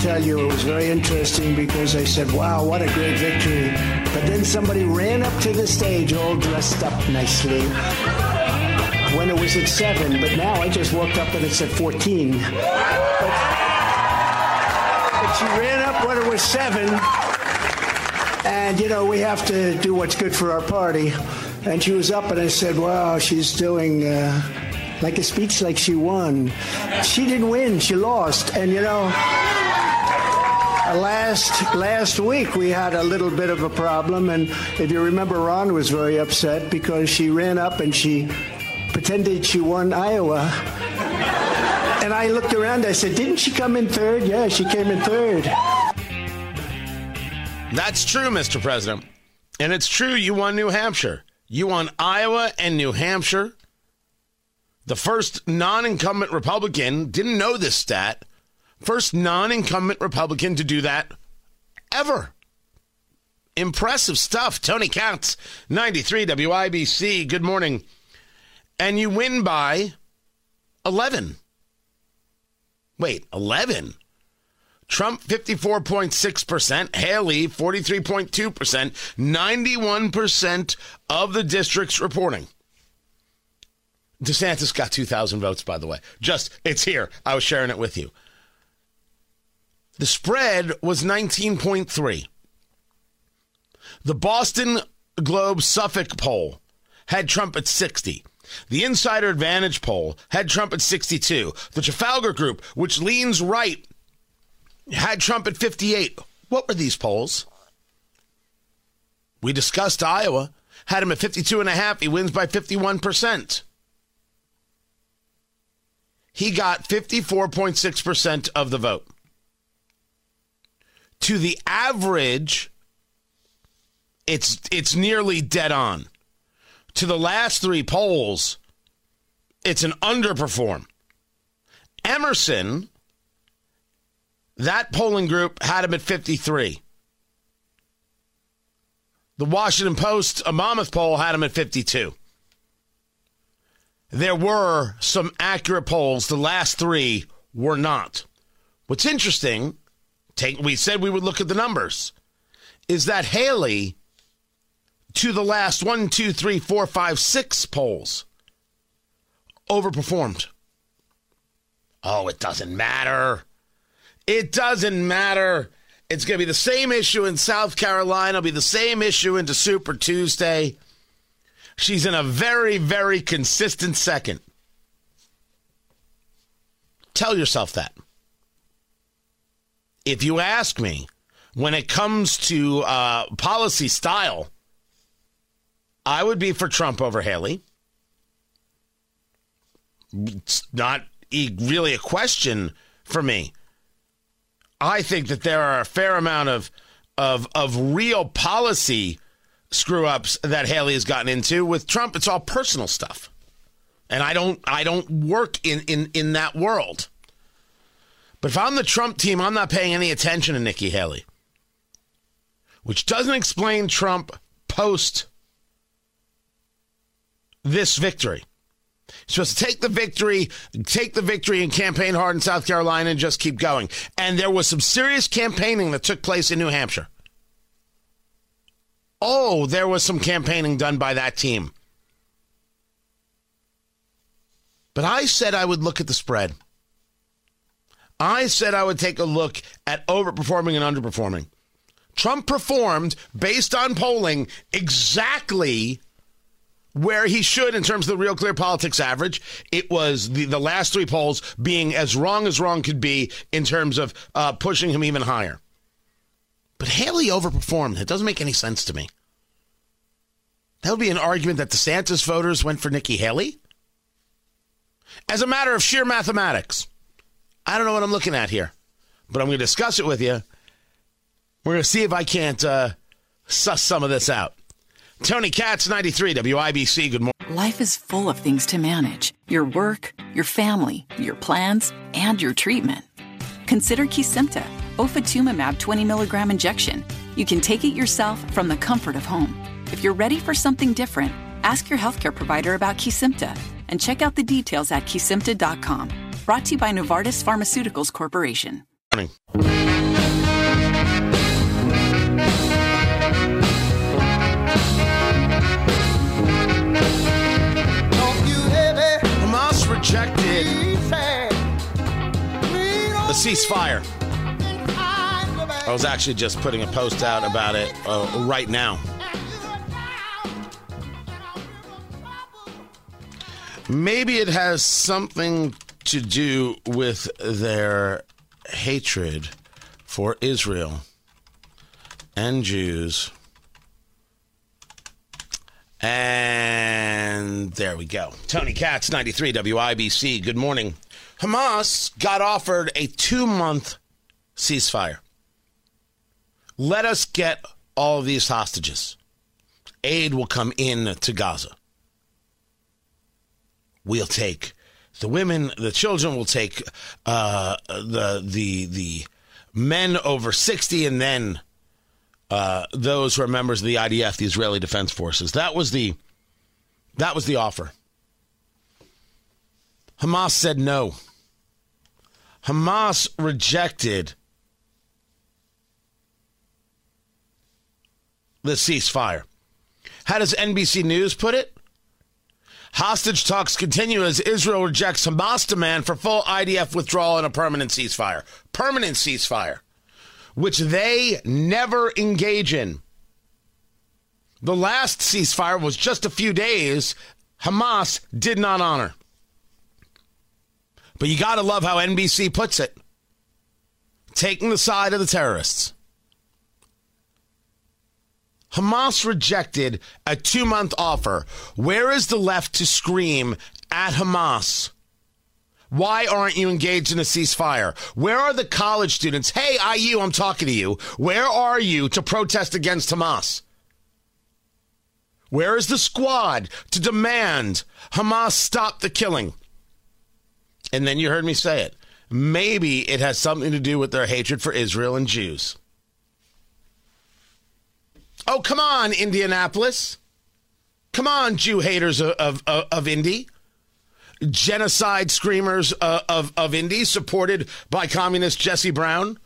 Tell you, it was very interesting because I said, wow, what a great victory. But then somebody ran up to the stage all dressed up nicely when it was at 7, but now I just woke up and it's at 14. But, but she ran up when it was 7. And, you know, we have to do what's good for our party. And she was up, and I said, wow, she's doing uh, like a speech like she won. She didn't win, she lost. And, you know, last last week we had a little bit of a problem, and if you remember, Ron was very upset because she ran up and she pretended she won Iowa. And I looked around. I said, "Didn't she come in third? Yeah, she came in third. That's true, Mr. President. And it's true you won New Hampshire. You won Iowa and New Hampshire. The first non incumbent Republican didn't know this stat. First non incumbent Republican to do that ever. Impressive stuff. Tony Katz, 93 WIBC. Good morning. And you win by 11. Wait, 11? Trump 54.6%, Haley 43.2%, 91% of the districts reporting. DeSantis got 2,000 votes, by the way. Just, it's here. I was sharing it with you. The spread was 19.3. The Boston Globe Suffolk poll had Trump at 60. The Insider Advantage poll had Trump at 62. The Trafalgar Group, which leans right, had Trump at 58. What were these polls? We discussed Iowa, had him at 52 and a half. He wins by 51%. He got 54.6% of the vote. To the average, it's it's nearly dead on. To the last 3 polls, it's an underperform. Emerson that polling group had him at 53. The Washington Post, a Monmouth poll, had him at 52. There were some accurate polls. The last three were not. What's interesting, take, we said we would look at the numbers, is that Haley, to the last one, two, three, four, five, six polls, overperformed. Oh, it doesn't matter. It doesn't matter. It's going to be the same issue in South Carolina. It'll be the same issue into Super Tuesday. She's in a very, very consistent second. Tell yourself that. If you ask me, when it comes to uh, policy style, I would be for Trump over Haley. It's not really a question for me. I think that there are a fair amount of of of real policy screw ups that Haley has gotten into. With Trump, it's all personal stuff. And I don't I don't work in, in, in that world. But if I'm the Trump team, I'm not paying any attention to Nikki Haley. Which doesn't explain Trump post this victory. He's supposed to take the victory, take the victory and campaign hard in South Carolina and just keep going. And there was some serious campaigning that took place in New Hampshire. Oh, there was some campaigning done by that team. But I said I would look at the spread. I said I would take a look at overperforming and underperforming. Trump performed based on polling exactly where he should in terms of the Real Clear Politics average. It was the, the last three polls being as wrong as wrong could be in terms of uh, pushing him even higher. But Haley overperformed. It doesn't make any sense to me. That would be an argument that DeSantis voters went for Nikki Haley. As a matter of sheer mathematics, I don't know what I'm looking at here, but I'm going to discuss it with you. We're going to see if I can't uh, suss some of this out. Tony Katz, 93 WIBC. Good morning. Life is full of things to manage your work, your family, your plans, and your treatment. Consider Kesimpta, ofatumumab 20 milligram injection. You can take it yourself from the comfort of home. If you're ready for something different, ask your healthcare provider about Kesimpta and check out the details at kesimpta.com. Brought to you by Novartis Pharmaceuticals Corporation. morning. Hamas rejected the ceasefire. I was actually just putting a post out about it uh, right now. Maybe it has something to do with their hatred for Israel and Jews. And there we go. Tony Katz, 93 WIBC. Good morning. Hamas got offered a two month ceasefire. Let us get all of these hostages. Aid will come in to Gaza. We'll take the women, the children. We'll take uh, the the the men over sixty, and then uh, those who are members of the IDF, the Israeli Defense Forces. That was the that was the offer. Hamas said no. Hamas rejected the ceasefire. How does NBC News put it? Hostage talks continue as Israel rejects Hamas demand for full IDF withdrawal and a permanent ceasefire. Permanent ceasefire, which they never engage in. The last ceasefire was just a few days. Hamas did not honor. But you got to love how NBC puts it taking the side of the terrorists. Hamas rejected a two month offer. Where is the left to scream at Hamas? Why aren't you engaged in a ceasefire? Where are the college students? Hey, IU, I'm talking to you. Where are you to protest against Hamas? Where is the squad to demand Hamas stop the killing? And then you heard me say it. Maybe it has something to do with their hatred for Israel and Jews. Oh, come on, Indianapolis. Come on, Jew haters of, of, of, of Indy. Genocide screamers uh, of, of Indy, supported by communist Jesse Brown.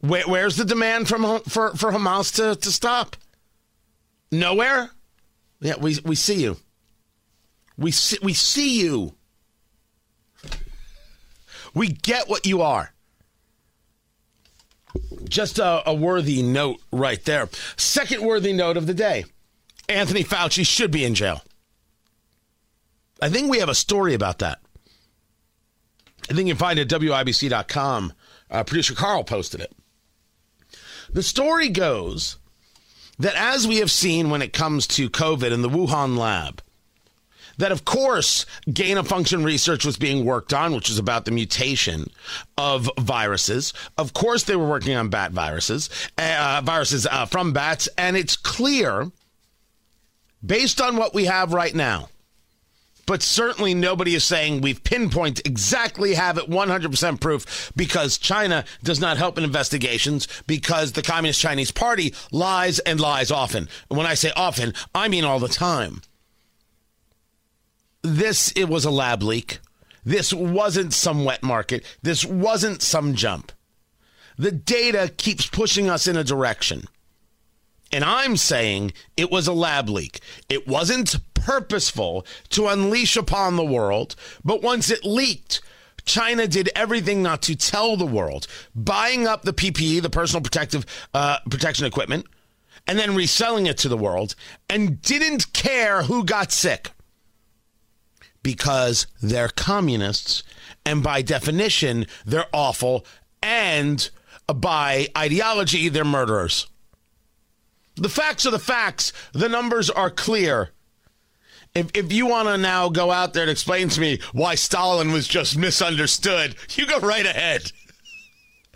Where, where's the demand from for, for Hamas to, to stop? Nowhere? Yeah, we, we see you. We see, we see you. We get what you are. Just a, a, worthy note right there. Second worthy note of the day Anthony Fauci should be in jail. I think we have a story about that. I think you can find it at WIBC.com. Uh, producer Carl posted it. The story goes that as we have seen when it comes to COVID in the Wuhan lab, that of course gain of function research was being worked on, which was about the mutation of viruses. Of course, they were working on bat viruses, uh, viruses uh, from bats, and it's clear, based on what we have right now. But certainly nobody is saying we've pinpoint exactly have it 100% proof because China does not help in investigations because the Communist Chinese Party lies and lies often. And when I say often, I mean all the time this it was a lab leak. This wasn't some wet market. This wasn't some jump. The data keeps pushing us in a direction. And I'm saying it was a lab leak. It wasn't purposeful to unleash upon the world, but once it leaked, China did everything not to tell the world, buying up the PPE, the personal protective uh, protection equipment, and then reselling it to the world, and didn't care who got sick because they're communists and by definition they're awful and by ideology they're murderers. The facts are the facts. The numbers are clear. If, if you want to now go out there and explain to me why Stalin was just misunderstood, you go right ahead.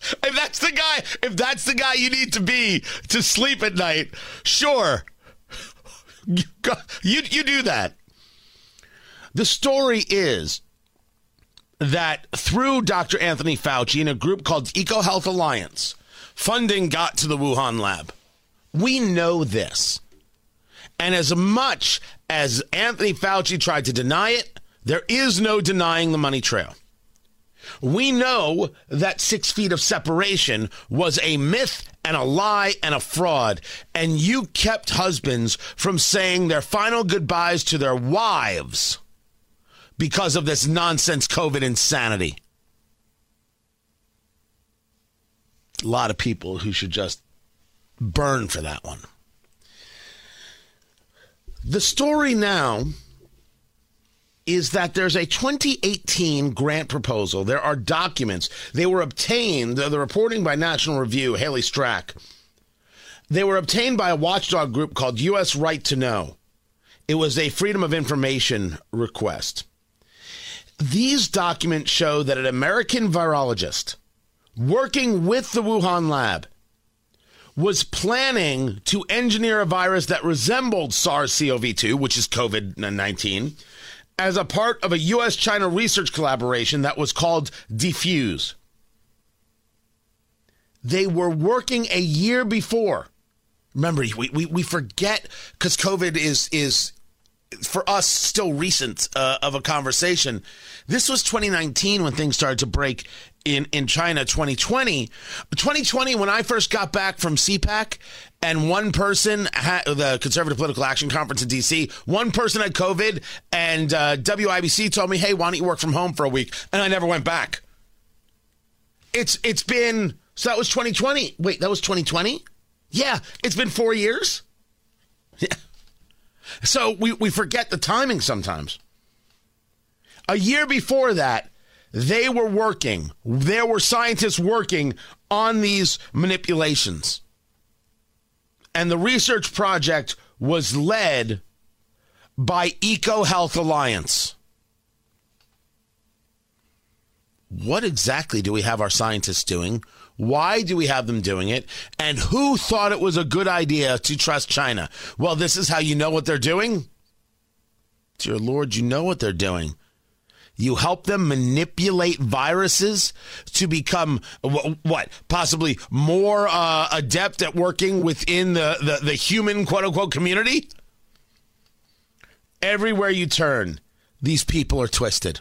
If that's the guy, if that's the guy you need to be to sleep at night, sure. You, you, you do that. The story is that through Dr. Anthony Fauci and a group called EcoHealth Alliance, funding got to the Wuhan lab. We know this. And as much as Anthony Fauci tried to deny it, there is no denying the money trail. We know that six feet of separation was a myth and a lie and a fraud. And you kept husbands from saying their final goodbyes to their wives because of this nonsense COVID insanity. A lot of people who should just burn for that one. The story now is that there's a 2018 grant proposal. There are documents. They were obtained, the reporting by National Review, Haley Strack. They were obtained by a watchdog group called U.S. Right to Know. It was a Freedom of Information request. These documents show that an American virologist working with the Wuhan lab was planning to engineer a virus that resembled SARS CoV 2, which is COVID 19, as a part of a U.S. China research collaboration that was called DEFUSE. They were working a year before. Remember, we, we, we forget because COVID is, is for us still recent uh, of a conversation. This was 2019 when things started to break in, in China 2020. 2020, when I first got back from CPAC, and one person had the Conservative Political Action Conference in DC, one person had COVID, and uh, WIBC told me, hey, why don't you work from home for a week? And I never went back. It's It's been, so that was 2020. Wait, that was 2020? Yeah, it's been four years. Yeah. So we, we forget the timing sometimes. A year before that, they were working, there were scientists working on these manipulations. And the research project was led by EcoHealth Alliance. What exactly do we have our scientists doing? Why do we have them doing it? And who thought it was a good idea to trust China? Well, this is how you know what they're doing. Dear Lord, you know what they're doing. You help them manipulate viruses to become what? Possibly more uh, adept at working within the, the, the human quote unquote community? Everywhere you turn, these people are twisted.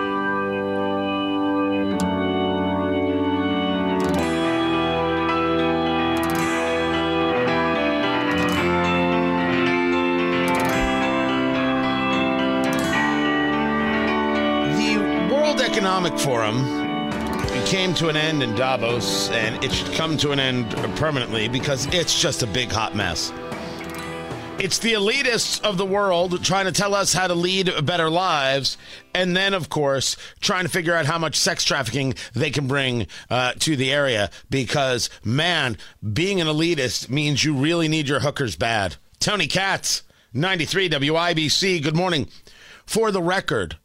Economic Forum came to an end in Davos, and it should come to an end permanently because it's just a big hot mess. It's the elitists of the world trying to tell us how to lead better lives, and then, of course, trying to figure out how much sex trafficking they can bring uh, to the area. Because, man, being an elitist means you really need your hookers bad. Tony Katz, 93 WIBC, good morning. For the record,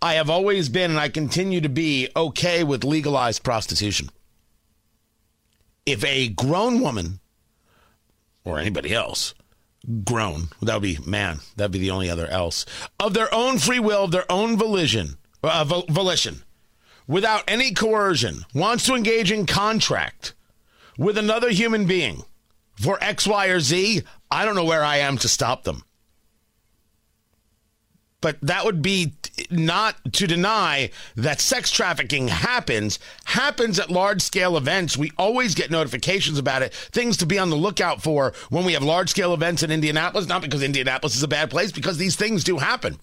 I have always been and I continue to be okay with legalized prostitution. If a grown woman or anybody else, grown, that would be man, that'd be the only other else, of their own free will, of their own volition, uh, volition, without any coercion, wants to engage in contract with another human being for X, Y, or Z, I don't know where I am to stop them but that would be not to deny that sex trafficking happens. Happens at large scale events. We always get notifications about it. Things to be on the lookout for when we have large scale events in indianapolis not because indianapolis is a bad place because these things do happen.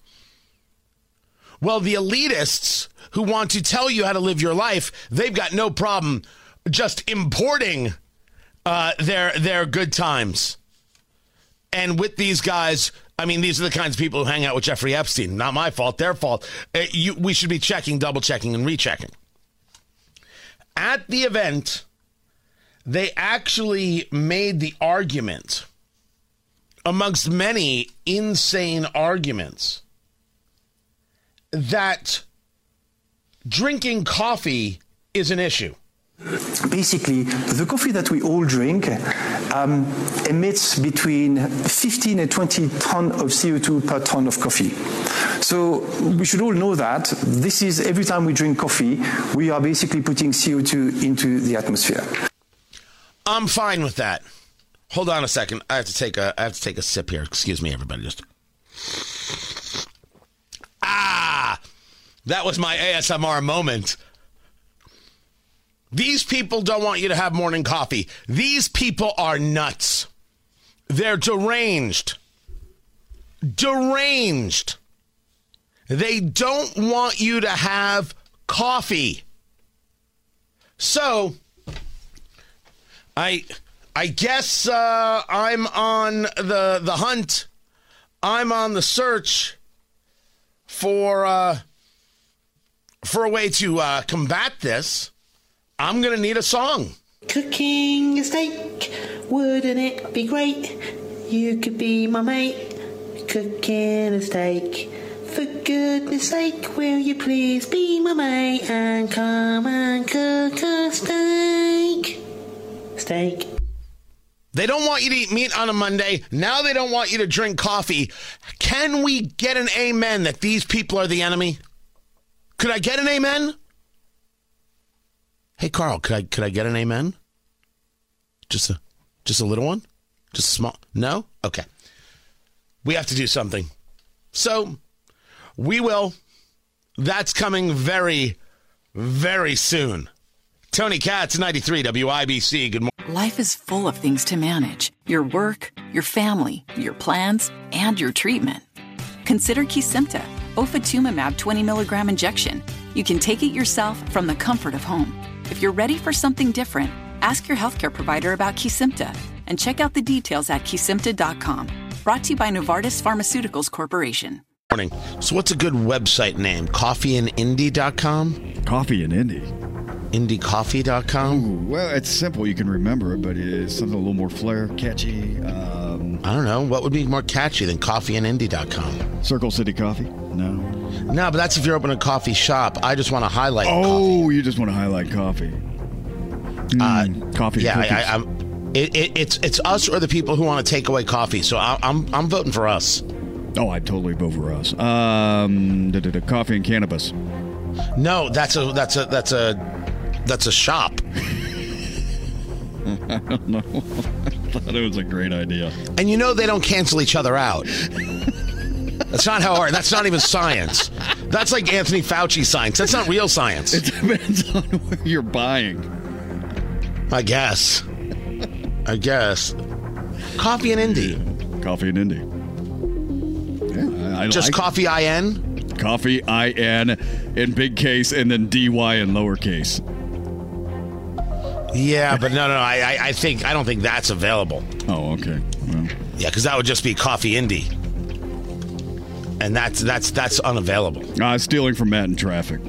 Well, the elitists who want to tell you how to live your life, they've got no problem just importing uh, their their good times. And with these guys, I mean, these are the kinds of people who hang out with Jeffrey Epstein. Not my fault, their fault. Uh, you, we should be checking, double checking, and rechecking. At the event, they actually made the argument, amongst many insane arguments, that drinking coffee is an issue. Basically, the coffee that we all drink um, emits between 15 and 20 ton of CO2 per ton of coffee. So we should all know that this is every time we drink coffee, we are basically putting CO2 into the atmosphere. I'm fine with that. Hold on a second. I have to take a I have to take a sip here. Excuse me, everybody. Just ah, that was my ASMR moment. These people don't want you to have morning coffee. These people are nuts. They're deranged. Deranged. They don't want you to have coffee. So, I I guess uh, I'm on the the hunt. I'm on the search for uh, for a way to uh, combat this. I'm gonna need a song. Cooking a steak, wouldn't it be great? You could be my mate. Cooking a steak. For goodness sake, will you please be my mate and come and cook a steak? Steak. They don't want you to eat meat on a Monday. Now they don't want you to drink coffee. Can we get an amen that these people are the enemy? Could I get an amen? Hey Carl, could I could I get an amen? Just a just a little one? Just small No? Okay. We have to do something. So we will. That's coming very, very soon. Tony Katz, 93 WIBC. Good morning. Life is full of things to manage your work, your family, your plans, and your treatment. Consider Kesimpta, ofatumumab 20 milligram injection. You can take it yourself from the comfort of home. If you're ready for something different, ask your healthcare provider about Kesimpta and check out the details at kesimpta.com. Brought to you by Novartis Pharmaceuticals Corporation. morning. So, what's a good website name? Coffeeandindy.com? Coffee and Indy. IndieCoffee.com? Ooh, well, it's simple. You can remember it, but it's something a little more flair, catchy. Um, I don't know. What would be more catchy than coffeeandindy.com? Circle City Coffee? No. No, but that's if you're opening a coffee shop. I just want to highlight Oh, coffee. you just want to highlight coffee. Uh, Mm, coffee. Yeah, I, I. I'm. It, it, it's it's us or the people who want to take away coffee. So I, I'm I'm voting for us. oh, I'd totally vote for us. Um, da, da, da, coffee and cannabis. No, that's a that's a that's a that's a shop. I don't know. I thought it was a great idea. And you know they don't cancel each other out. That's not how art. That's not even science. That's like Anthony Fauci science. That's not real science. It depends on where you're buying. I guess. I guess. Coffee and Indie. Coffee and Indie. Yeah, I, I Just like coffee IN. coffee. I N in big case and then D Y in lowercase. Yeah, but no, no, I, I, I think I don't think that's available. Oh, okay. Well, Yeah, because that would just be coffee indie, and that's that's that's unavailable. uh, stealing from Matt in traffic.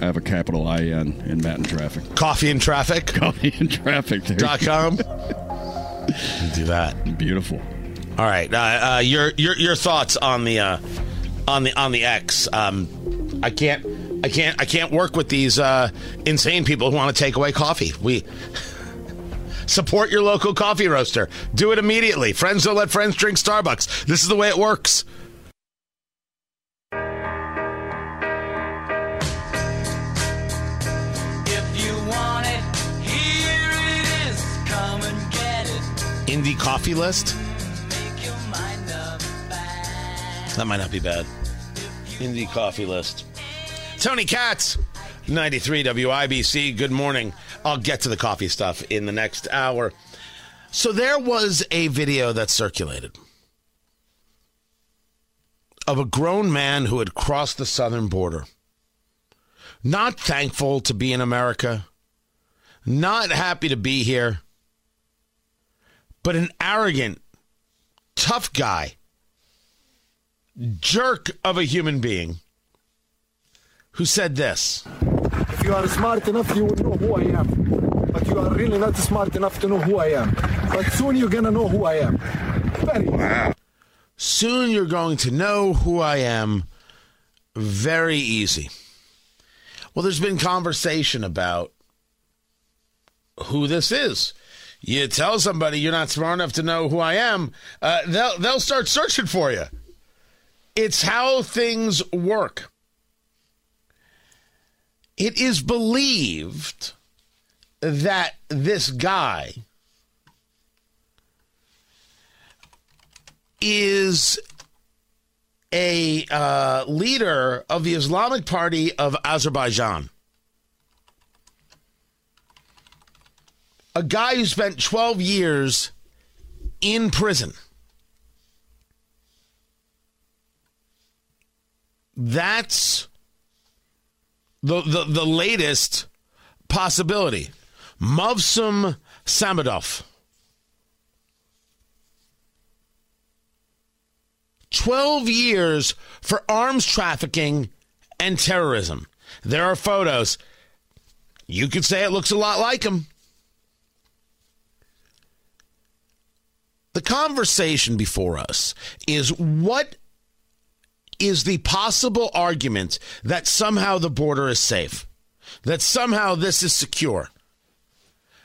I have, a capital I N in Matt in traffic. Coffee and traffic. Coffee in traffic. Dot com. Do that. Beautiful. All right. Uh, uh, your your your thoughts on the uh, on the on the X? Um, I can't I can't I can't work with these uh, insane people who want to take away coffee. We support your local coffee roaster. Do it immediately. Friends don't let friends drink Starbucks. This is the way it works. Indie coffee list. That might not be bad. Indie coffee list. Tony Katz, 93 WIBC. Good morning. I'll get to the coffee stuff in the next hour. So there was a video that circulated of a grown man who had crossed the southern border. Not thankful to be in America, not happy to be here, but an arrogant, tough guy, jerk of a human being who said this. If you are smart enough, you will know who I am. But you are really not smart enough to know who I am. But soon you're gonna know who I am. Very Soon you're going to know who I am. Very easy. Well, there's been conversation about who this is. You tell somebody you're not smart enough to know who I am, uh, they'll they'll start searching for you. It's how things work. It is believed that this guy is a uh, leader of the Islamic Party of Azerbaijan. A guy who spent 12 years in prison. That's the, the, the latest possibility. Movsum Samadov. 12 years for arms trafficking and terrorism. There are photos. You could say it looks a lot like him. The conversation before us is what is the possible argument that somehow the border is safe, that somehow this is secure,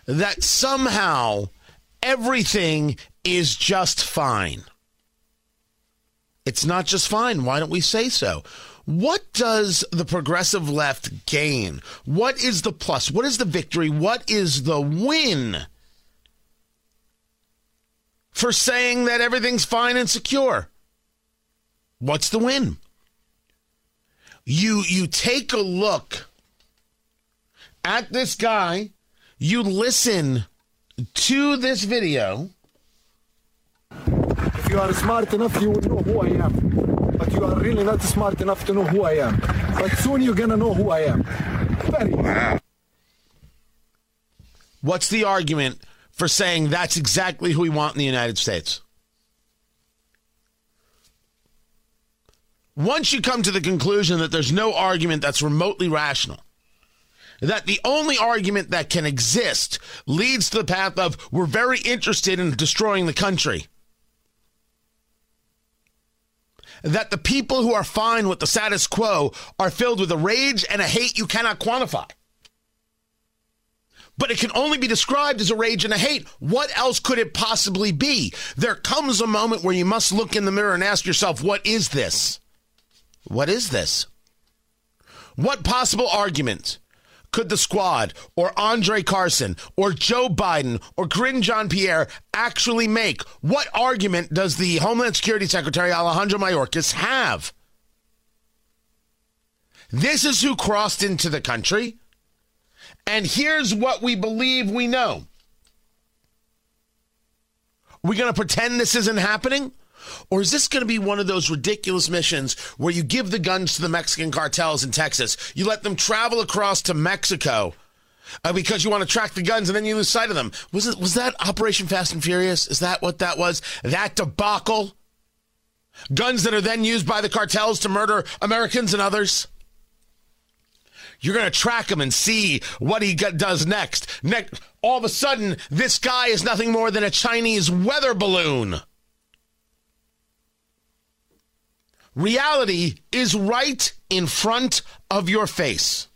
that somehow everything is just fine. It's not just fine. Why don't we say so? What does the progressive left gain? What is the plus? What is the victory? What is the win for saying that everything's fine and secure? What's the win? You you take a look at this guy, you listen to this video. If you are smart enough, you will know who I am. But you are really not smart enough to know who I am. But soon you're gonna know who I am. Very What's the argument for saying that's exactly who we want in the United States? Once you come to the conclusion that there's no argument that's remotely rational, that the only argument that can exist leads to the path of we're very interested in destroying the country. That the people who are fine with the status quo are filled with a rage and a hate you cannot quantify. But it can only be described as a rage and a hate. What else could it possibly be? There comes a moment where you must look in the mirror and ask yourself, what is this? What is this? What possible argument could the squad or Andre Carson or Joe Biden or Karine Jean Pierre actually make? What argument does the Homeland Security Secretary Alejandro Mayorkas have? This is who crossed into the country. And here's what we believe we know. Are we going to pretend this isn't happening? Or is this going to be one of those ridiculous missions where you give the guns to the Mexican cartels in Texas? You let them travel across to Mexico uh, because you want to track the guns and then you lose sight of them. Was it was that Operation Fast and Furious? Is that what that was? That debacle? Guns that are then used by the cartels to murder Americans and others? You're going to track him and see what he does next. Next, all of a sudden, this guy is nothing more than a Chinese weather balloon. Reality is right in front of your face.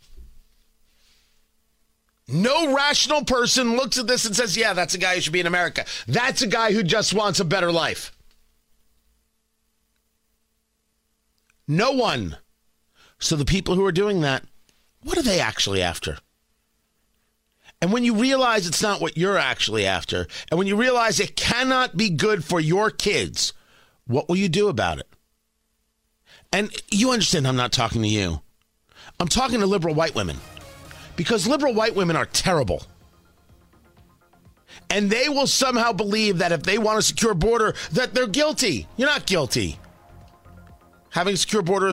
No rational person looks at this and says, yeah, that's a guy who should be in America. That's a guy who just wants a better life. No one. So the people who are doing that, what are they actually after? And when you realize it's not what you're actually after, and when you realize it cannot be good for your kids, what will you do about it? And you understand I'm not talking to you. I'm talking to liberal white women. Because liberal white women are terrible. And they will somehow believe that if they want a secure border, that they're guilty. You're not guilty. having a secure borders.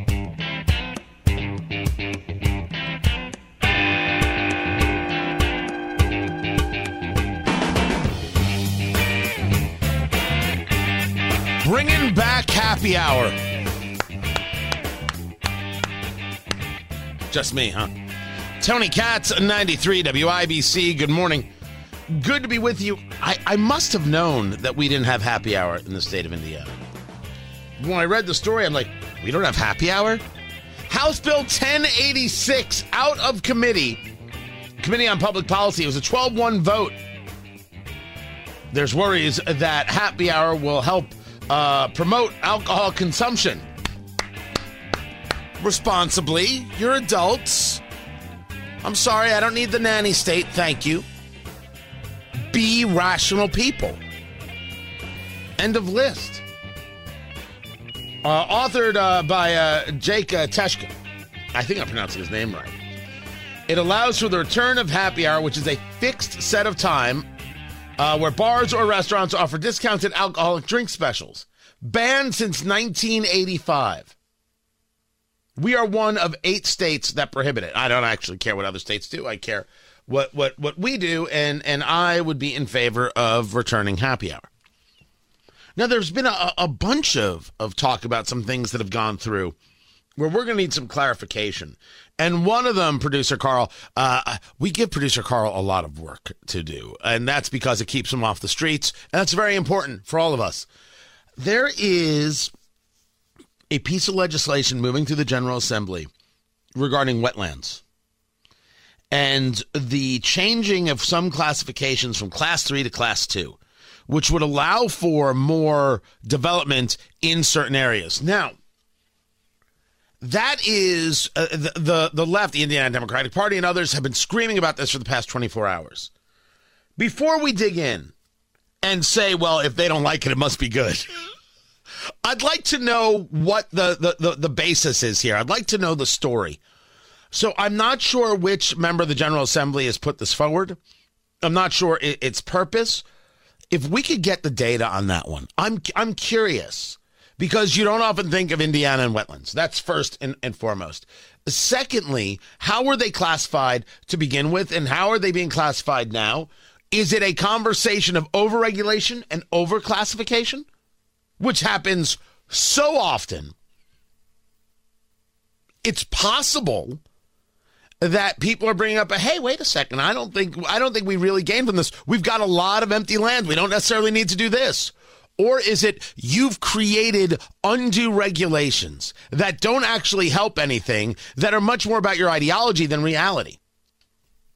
Bringing back happy hour. Just me, huh? Tony Katz, 93 WIBC. Good morning. Good to be with you. I, I must have known that we didn't have happy hour in the state of Indiana. When I read the story, I'm like, we don't have happy hour? House Bill 1086 out of committee. Committee on Public Policy. It was a 12 1 vote. There's worries that happy hour will help uh, promote alcohol consumption. Responsibly, you're adults. I'm sorry, I don't need the nanny state. Thank you. Be rational people. End of list. Uh, authored uh, by uh, Jake uh, Teshka. I think I'm pronouncing his name right. It allows for the return of happy hour, which is a fixed set of time uh, where bars or restaurants offer discounted alcoholic drink specials. Banned since 1985. We are one of eight states that prohibit it. I don't actually care what other states do. I care what what what we do, and and I would be in favor of returning happy hour. Now, there's been a, a bunch of of talk about some things that have gone through where we're going to need some clarification. And one of them, producer Carl, uh, we give producer Carl a lot of work to do, and that's because it keeps him off the streets, and that's very important for all of us. There is a piece of legislation moving through the General Assembly regarding wetlands and the changing of some classifications from class three to class two, which would allow for more development in certain areas. Now, that is uh, the, the the left, the Indiana Democratic Party, and others have been screaming about this for the past 24 hours. Before we dig in and say, well, if they don't like it, it must be good. I'd like to know what the, the, the, the, basis is here. I'd like to know the story. So I'm not sure which member of the General Assembly has put this forward. I'm not sure its purpose. If we could get the data on that one, I'm I'm curious because you don't often think of Indiana and wetlands. That's first and, and foremost. Secondly, how were they classified to begin with, and how are they being classified now? Is it a conversation of overregulation and overclassification? which happens so often, it's possible that people are bringing up a hey wait a second i don't think i don't think we really gain from this we've got a lot of empty land we don't necessarily need to do this or is it you've created undue regulations that don't actually help anything that are much more about your ideology than reality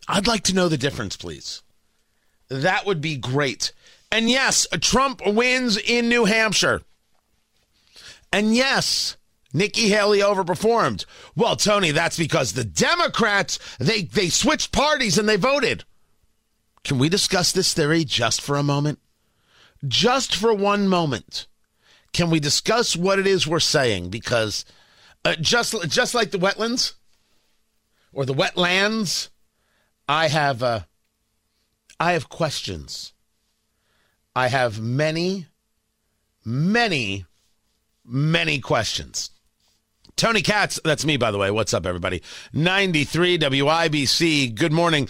i'd like to know the difference please that would be great and yes, Trump wins in New Hampshire. And yes, Nikki Haley overperformed. Well, Tony, that's because the Democrats, they, they switched parties and they voted. Can we discuss this theory just for a moment? Just for one moment. Can we discuss what it is we're saying? Because uh, just, just like the wetlands or the wetlands, I have, uh, I have questions. I have many, many, many questions. Tony Katz, that's me, by the way. What's up, everybody? 93 WIBC. Good morning.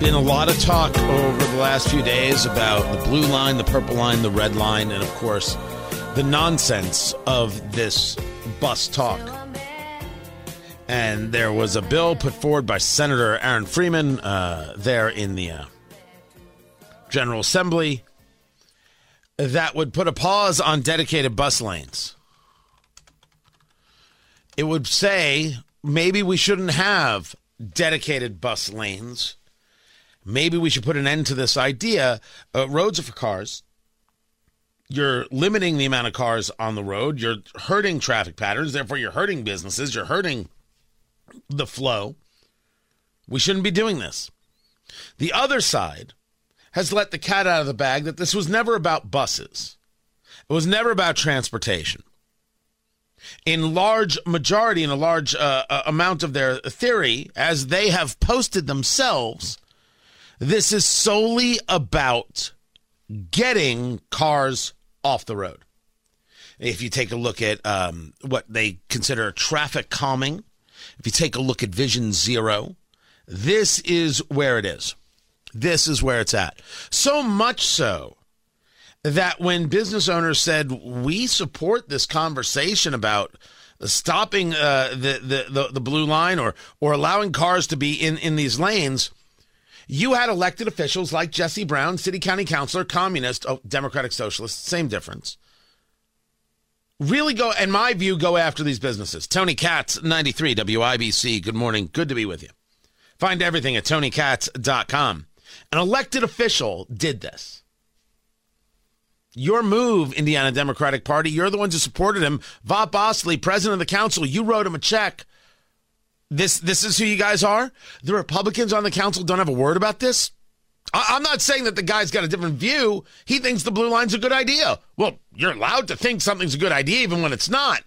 Been a lot of talk over the last few days about the blue line, the purple line, the red line, and of course, the nonsense of this bus talk. And there was a bill put forward by Senator Aaron Freeman uh, there in the uh, General Assembly that would put a pause on dedicated bus lanes. It would say maybe we shouldn't have dedicated bus lanes. Maybe we should put an end to this idea. Uh, roads are for cars. You're limiting the amount of cars on the road. You're hurting traffic patterns. Therefore, you're hurting businesses. You're hurting the flow. We shouldn't be doing this. The other side has let the cat out of the bag that this was never about buses. It was never about transportation. In large majority, in a large uh, uh, amount of their theory, as they have posted themselves, this is solely about getting cars off the road. If you take a look at um, what they consider traffic calming, if you take a look at Vision Zero, this is where it is. This is where it's at. So much so that when business owners said, we support this conversation about stopping uh, the, the, the, the blue line or, or allowing cars to be in, in these lanes, you had elected officials like Jesse Brown, city county councilor, communist, oh, Democratic Socialist, same difference. Really go, in my view, go after these businesses. Tony Katz, 93 WIBC. Good morning. Good to be with you. Find everything at tonykatz.com. An elected official did this. Your move, Indiana Democratic Party, you're the ones who supported him. Vop Osili, president of the council, you wrote him a check. This this is who you guys are? The Republicans on the council don't have a word about this? I, am not saying that the guy's got a different view. He thinks the blue line's a good idea. Well, you're allowed to think something's a good idea even when it's not.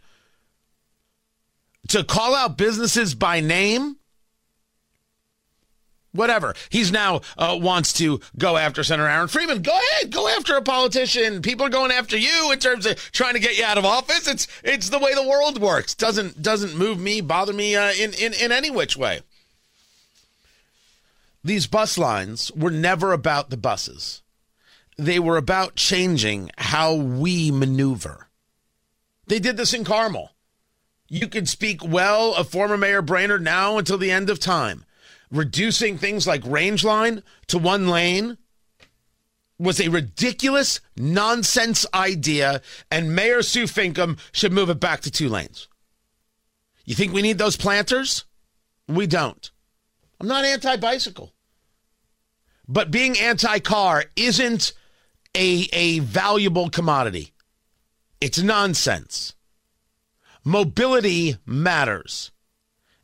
To call out businesses by name whatever. He's now uh, wants to go after Senator Aaron Freeman. Go ahead, go after a politician. People are going after you in terms of trying to get you out of office. It's it's the way the world works. Doesn't doesn't move me, bother me uh, in in in any which way. These bus lines were never about the buses. They were about changing how we maneuver. They did this in Carmel. You could speak well of former Mayor Brainard now until the end of time reducing things like range line to one lane was a ridiculous nonsense idea, and Mayor Sue Finkam should move it back to two lanes. You think we need those planters? We don't. I'm not anti bicycle. But being anti car isn't a, a valuable commodity, it's nonsense. Mobility matters.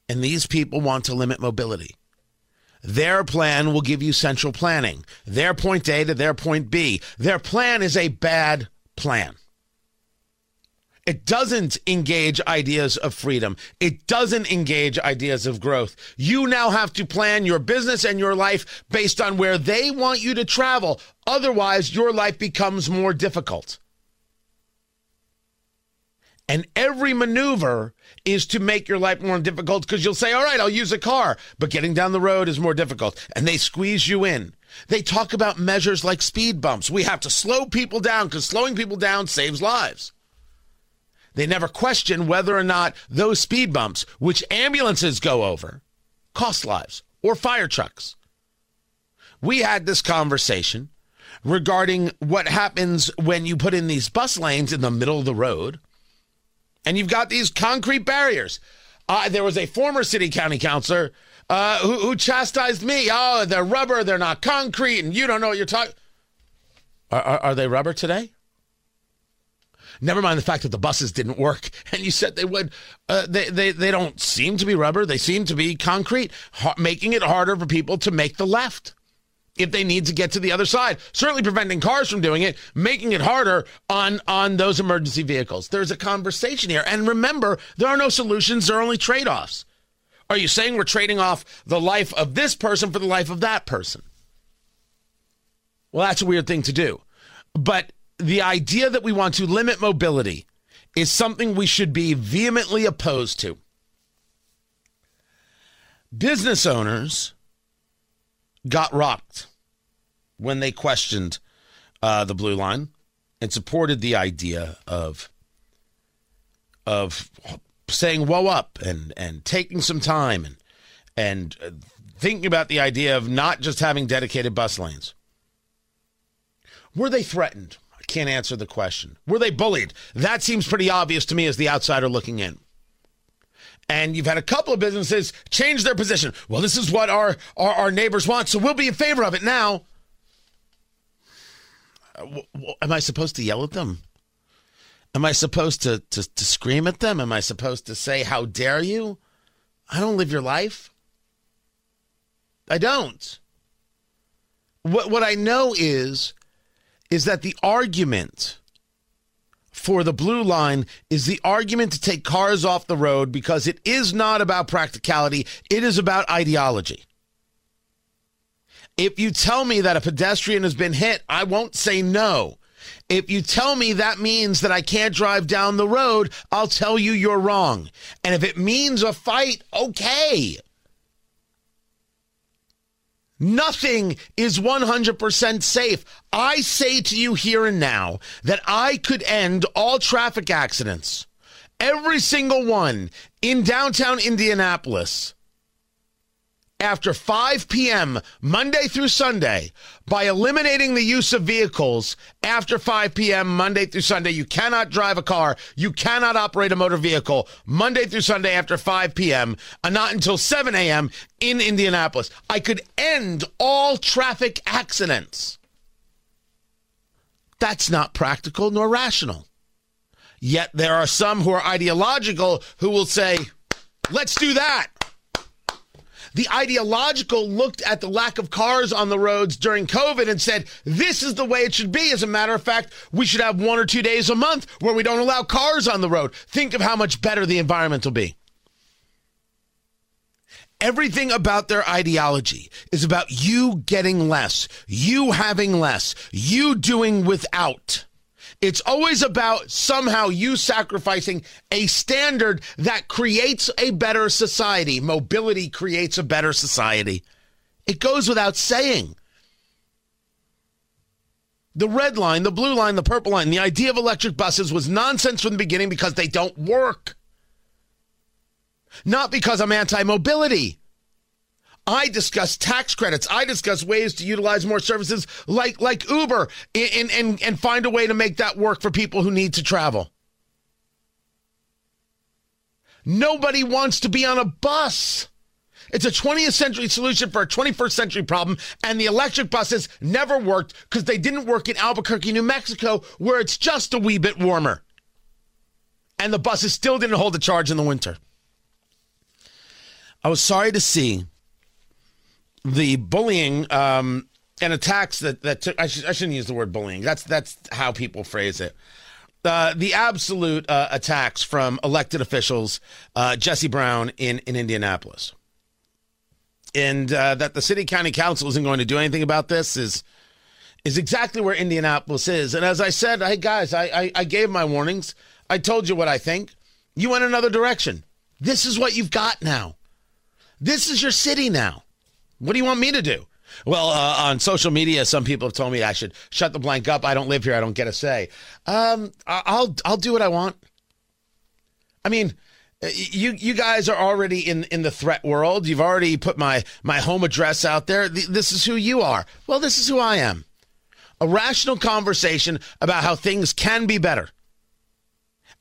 And these people want to limit mobility. Their plan will give you central planning. Their point A to their point B. Their plan is a bad plan. It doesn't engage ideas of freedom. It doesn't engage ideas of growth. You now have to plan your business and your life based on where they want you to travel. Otherwise, your life becomes more difficult. And every maneuver is to make your life more difficult because you'll say, all right, I'll use a car, but getting down the road is more difficult. And they squeeze you in. They talk about measures like speed bumps. We have to slow people down because slowing people down saves lives. They never question whether or not those speed bumps, which ambulances go over, cost lives or fire trucks. We had this conversation regarding what happens when you put in these bus lanes in the middle of the road and you've got these concrete barriers. Uh, there was a former city county councilor uh, who, who, chastised me. Oh, they're rubber, they're not concrete, and you don't know what you're talking. Are, are, are, they rubber today? Never mind the fact that the buses didn't work, and you said they would. Uh, they, they they don't seem to be rubber; they seem to be concrete, ha- making it harder for people to make the left if they need to get to the other side. Certainly preventing cars from doing it, making it harder on on those emergency vehicles. There's a conversation here. And remember, there are no solutions, there are only trade-offs. Are you saying we're trading off the life of this person for the life of that person? Well, that's a weird thing to do. But the idea that we want to limit mobility is something we should be vehemently opposed to. Business owners got rocked when they questioned uh, the blue line and supported the idea of of saying "whoa up" and and taking some time and and uh, thinking about the idea of not just having dedicated bus lanes. Were they threatened? I can't answer the question. Were they bullied? That seems pretty obvious to me as the outsider looking in. And you've had a couple of businesses change their position. Well, this is what our, our, our neighbors want, so we'll be in favor of it now. Am I supposed to yell at them? Am I supposed to, to, to scream at them? Am I supposed to say, How dare you? I don't live your life. I don't. What, what I know is, is that the argument for the blue line is the argument to take cars off the road because it is not about practicality, it is about ideology. If you tell me that a pedestrian has been hit, I won't say no. If you tell me that means that I can't drive down the road, I'll tell you you're wrong. And if it means a fight, okay. Nothing is 100% safe. I say to you here and now that I could end all traffic accidents, every single one in downtown Indianapolis, after 5 p.m., Monday through Sunday, by eliminating the use of vehicles after 5 p.m., Monday through Sunday. You cannot drive a car. You cannot operate a motor vehicle Monday through Sunday after 5 p.m., and not until 7 a.m. in Indianapolis. I could end all traffic accidents. That's not practical nor rational. Yet there are some who are ideological who will say, let's do that. The ideological looked at the lack of cars on the roads during COVID and said, this is the way it should be. As a matter of fact, we should have one or two days a month where we don't allow cars on the road. Think of how much better the environment will be. Everything about their ideology is about you getting less, you having less, you doing without. It's always about somehow you sacrificing a standard that creates a better society. Mobility creates a better society. It goes without saying. The red line, the blue line, the purple line, the idea of electric buses was nonsense from the beginning because they don't work. Not because I'm anti mobility. I discuss tax credits. I discuss ways to utilize more services like like Uber and, and, and find a way to make that work for people who need to travel. Nobody wants to be on a bus. It's a 20th century solution for a 21st century problem, and the electric buses never worked because they didn't work in Albuquerque, New Mexico, where it's just a wee bit warmer. And the buses still didn't hold the charge in the winter. I was sorry to see the bullying um, and attacks that that took. I, sh- I shouldn't use the word bullying. That's that's how people phrase it. Uh, the absolute uh, attacks from elected officials, uh, Jesse Brown in in Indianapolis, and uh, that the city county council isn't going to do anything about this is is exactly where Indianapolis is. And as I said, hey guys, I, I, I gave my warnings. I told you what I think. You went another direction. This is what you've got now. This is your city now. What do you want me to do? Well, uh, on social media, some people have told me I should shut the blank up. I don't live here. I don't get a say. Um, I'll I'll do what I want. I mean, uh, you you guys are already in in the threat world. You've already put my my home address out there. This is who you are. Well, this is who I am. A rational conversation about how things can be better.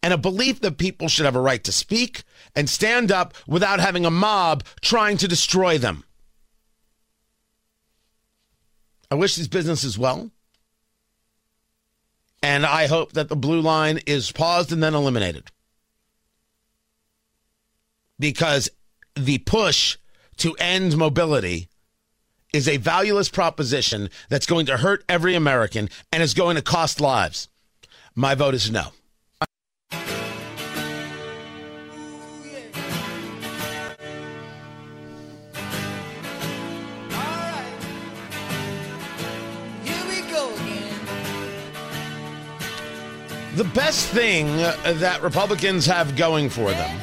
And a belief that people should have a right to speak and stand up without having a mob trying to destroy them. I wish these businesses well. And I hope that the blue line is paused and then eliminated. Because the push to end mobility is a valueless proposition that's going to hurt every American and is going to cost lives. My vote is no. The best thing that Republicans have going for them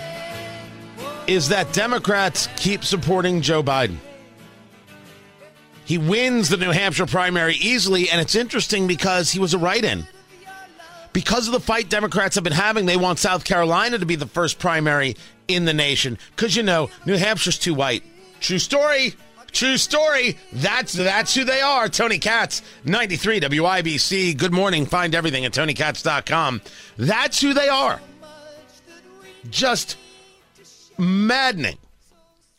is that Democrats keep supporting Joe Biden. He wins the New Hampshire primary easily, and it's interesting because he was a write in. Because of the fight Democrats have been having, they want South Carolina to be the first primary in the nation. Because, you know, New Hampshire's too white. True story. True story. That's that's who they are. Tony Katz, 93 WIBC. Good morning. Find everything at tonykatz.com. That's who they are. Just maddening.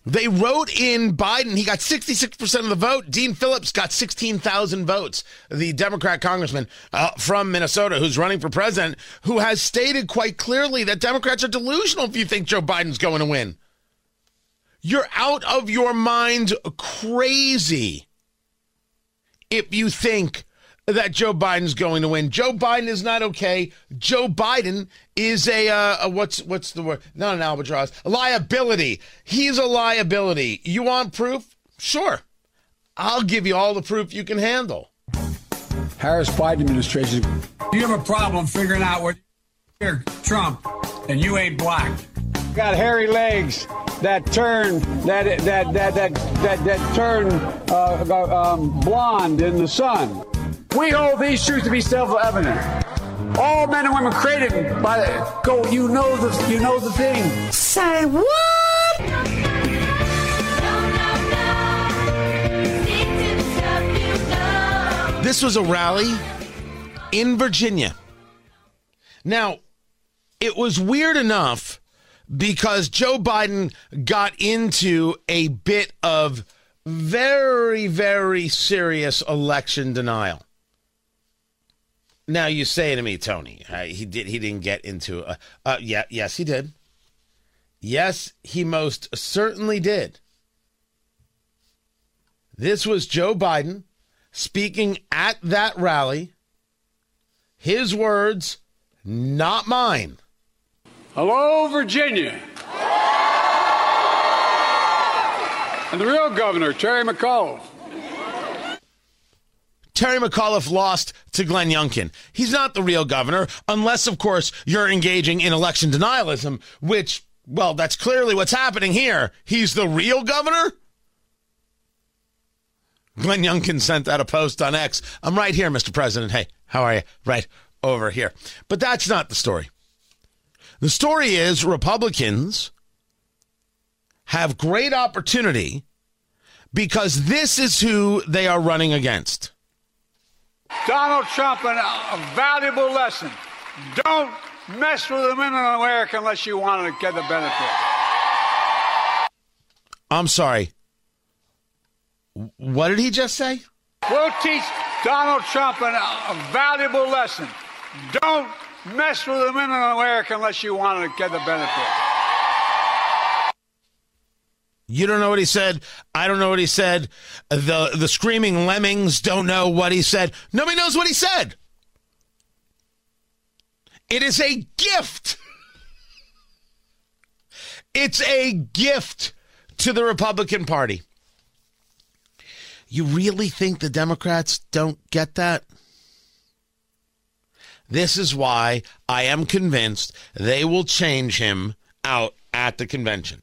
They wrote in Biden. He got 66% of the vote. Dean Phillips got 16,000 votes. The Democrat congressman uh, from Minnesota who's running for president, who has stated quite clearly that Democrats are delusional if you think Joe Biden's going to win. You're out of your mind crazy if you think that Joe Biden's going to win. Joe Biden is not okay. Joe Biden is a, uh, a what's what's the word? Not an albatross. A liability. He's a liability. You want proof? Sure. I'll give you all the proof you can handle. Harris Biden administration. You have a problem figuring out what you're Trump and you ain't black. Got hairy legs that turn that that that that that, that turn uh, um, blonde in the sun. We hold these truths to be self-evident. All men and women created by the, go. You know the you know the thing. Say what? This was a rally in Virginia. Now, it was weird enough because Joe Biden got into a bit of very, very serious election denial. Now you say to me, Tony, uh, he did. He didn't get into. A, uh, yeah, yes, he did. Yes, he most certainly did. This was Joe Biden speaking at that rally. His words, not mine. Hello, Virginia. And the real governor, Terry McAuliffe. Terry McAuliffe lost to Glenn Youngkin. He's not the real governor, unless, of course, you're engaging in election denialism, which, well, that's clearly what's happening here. He's the real governor? Glenn Youngkin sent out a post on X. I'm right here, Mr. President. Hey, how are you? Right over here. But that's not the story. The story is Republicans have great opportunity because this is who they are running against. Donald Trump, an, a valuable lesson. Don't mess with the women in America unless you want to get the benefit. I'm sorry. What did he just say? We'll teach Donald Trump an, a valuable lesson. Don't mess with the women in America unless you want to get the benefit. You don't know what he said. I don't know what he said. The the screaming lemmings don't know what he said. Nobody knows what he said. It is a gift. It's a gift to the Republican Party. You really think the Democrats don't get that? This is why I am convinced they will change him out at the convention.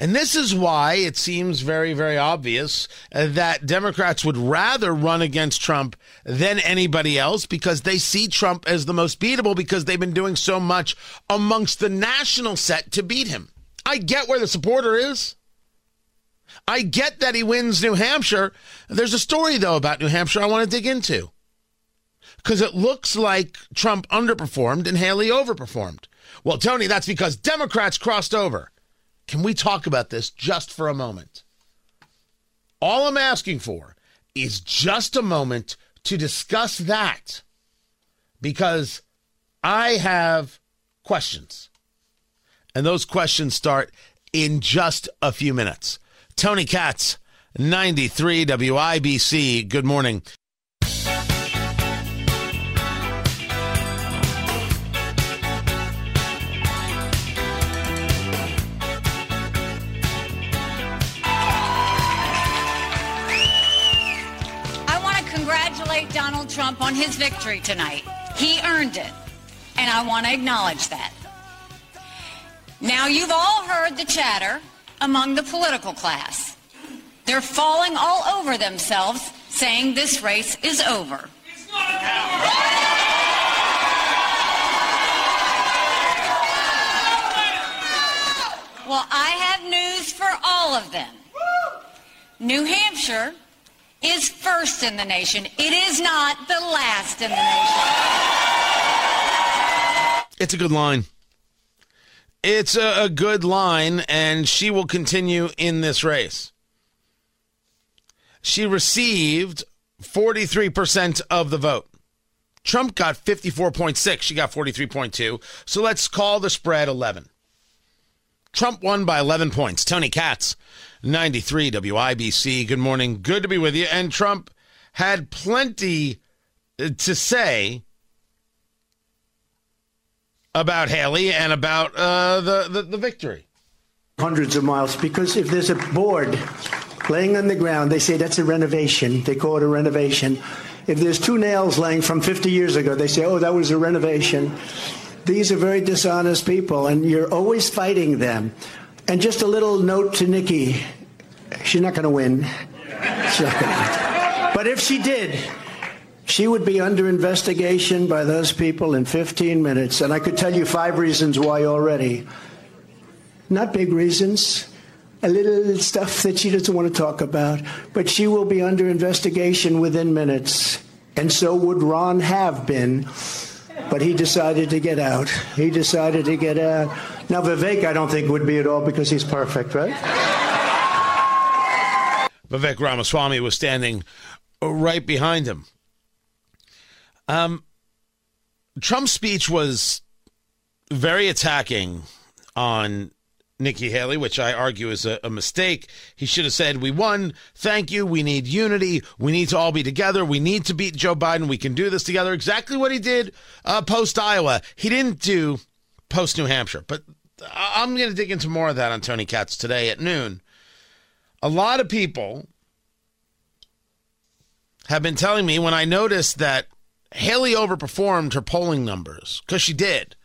And this is why it seems very, very obvious uh, that Democrats would rather run against Trump than anybody else because they see Trump as the most beatable because they've been doing so much amongst the national set to beat him. I get where the supporter is. I get that he wins New Hampshire. There's a story, though, about New Hampshire I want to dig into because it looks like Trump underperformed and Haley overperformed. Well, Tony, that's because Democrats crossed over. Can we talk about this just for a moment? All I'm asking for is just a moment to discuss that because I have questions. And those questions start in just a few minutes. Tony Katz, 93 WIBC. Good morning. on his victory tonight. He earned it, and I want to acknowledge that. Now, you've all heard the chatter among the political class. They're falling all over themselves saying this race is over. It's not over. Well, I have news for all of them. New Hampshire is first in the nation. It is not the last in the nation. It's a good line. It's a, a good line, and she will continue in this race. She received 43% of the vote. Trump got 54.6. She got 43.2. So let's call the spread 11. Trump won by 11 points. Tony Katz, 93 WIBC. Good morning. Good to be with you. And Trump had plenty uh, to say about Haley and about uh, the, the, the victory. Hundreds of miles because if there's a board laying on the ground, they say that's a renovation. They call it a renovation. If there's two nails laying from 50 years ago, they say, oh, that was a renovation. These are very dishonest people, and you're always fighting them. And just a little note to Nikki she's not going to win. But if she did, she would be under investigation by those people in 15 minutes. And I could tell you five reasons why already. Not big reasons, a little stuff that she doesn't want to talk about, but she will be under investigation within minutes. And so would Ron have been, but he decided to get out. He decided to get out. Now, Vivek, I don't think would be at all because he's perfect, right? Vivek Ramaswamy was standing right behind him. Um, Trump's speech was very attacking on Nikki Haley, which I argue is a, a, mistake. He should have said, We won. Thank you. We need unity. We need to all be together. We need to beat Joe Biden. We can do this together. Exactly what he did uh, post Iowa. He didn't do post New Hampshire. But I'm going to dig into more of that on Tony Katz today at noon. A lot of people have been telling me when I noticed that Haley overperformed her polling numbers, because she did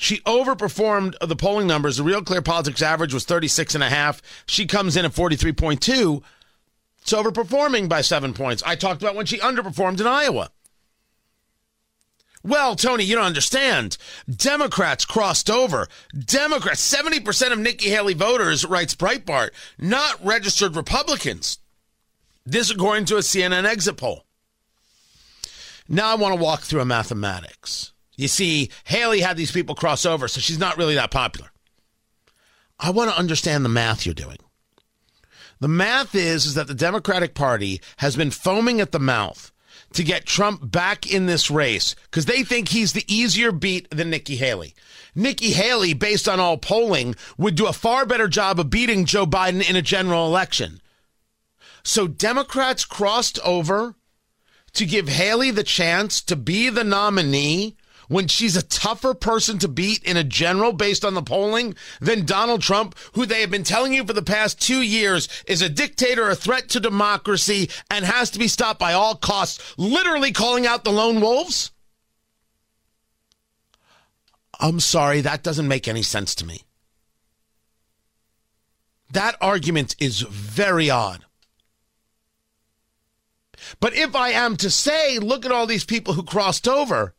she overperformed the polling numbers. The Real Clear Politics average was 36 and a half. She comes in at 43.2. It's overperforming by seven points. I talked about when she underperformed in Iowa. Well, Tony, you don't understand. Democrats crossed over. Democrats, 70% of Nikki Haley voters, writes Breitbart, not registered Republicans. This according to a CNN exit poll. Now I want to walk through a mathematics. You see, Haley had these people cross over, so she's not really that popular. I want to understand the math you're doing. The math is, is that the Democratic Party has been foaming at the mouth to get Trump back in this race because they think he's the easier beat than Nikki Haley. Nikki Haley, based on all polling, would do a far better job of beating Joe Biden in a general election. So Democrats crossed over to give Haley the chance to be the nominee when she's a tougher person to beat in a general based on the polling than Donald Trump, who they have been telling you for the past two years is a dictator, a threat to democracy, and has to be stopped by all costs, literally calling out the lone wolves? I'm sorry, that doesn't make any sense to me. That argument is very odd. But if I am to say, look at all these people who crossed over,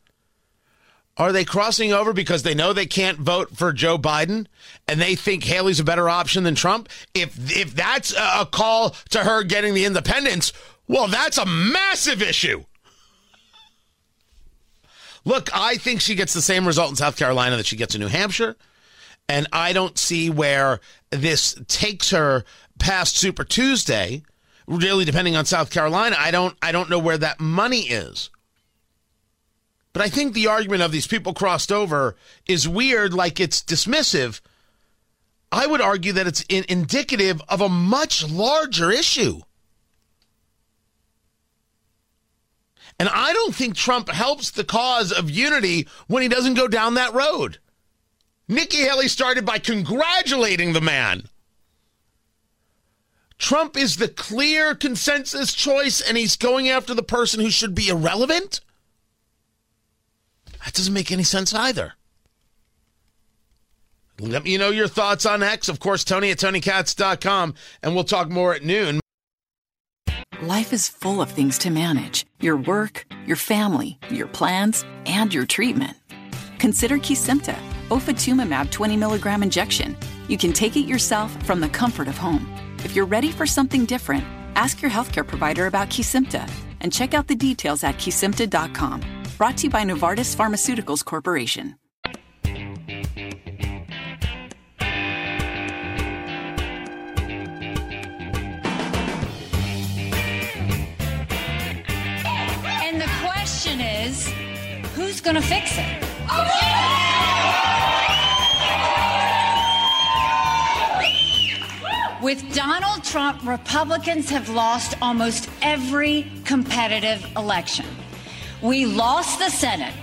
are they crossing over because they know they can't vote for Joe Biden and they think Haley's a better option than Trump? If if that's a call to her getting the independence, well, that's a massive issue. Look, I think she gets the same result in South Carolina that she gets in New Hampshire, and I don't see where this takes her past Super Tuesday. Really, depending on South Carolina, I don't I don't know where that money is. But I think the argument of these people crossed over is weird, like it's dismissive. I would argue that it's in- indicative of a much larger issue. And I don't think Trump helps the cause of unity when he doesn't go down that road. Nikki Haley started by congratulating the man. Trump is the clear consensus choice, and he's going after the person who should be irrelevant? That doesn't make any sense either. Let me know your thoughts on X. Of course, Tony at TonyKatz.com, and we'll talk more at noon. Life is full of things to manage your work, your family, your plans, and your treatment. Consider Kesimpta, ofatumumab 20 milligram injection. You can take it yourself from the comfort of home. If you're ready for something different, ask your healthcare provider about Kesimpta and check out the details at kesimpta.com. Brought to you by Novartis Pharmaceuticals Corporation. And the question is who's going to fix it? With Donald Trump, Republicans have lost almost every competitive election. We lost the Senate.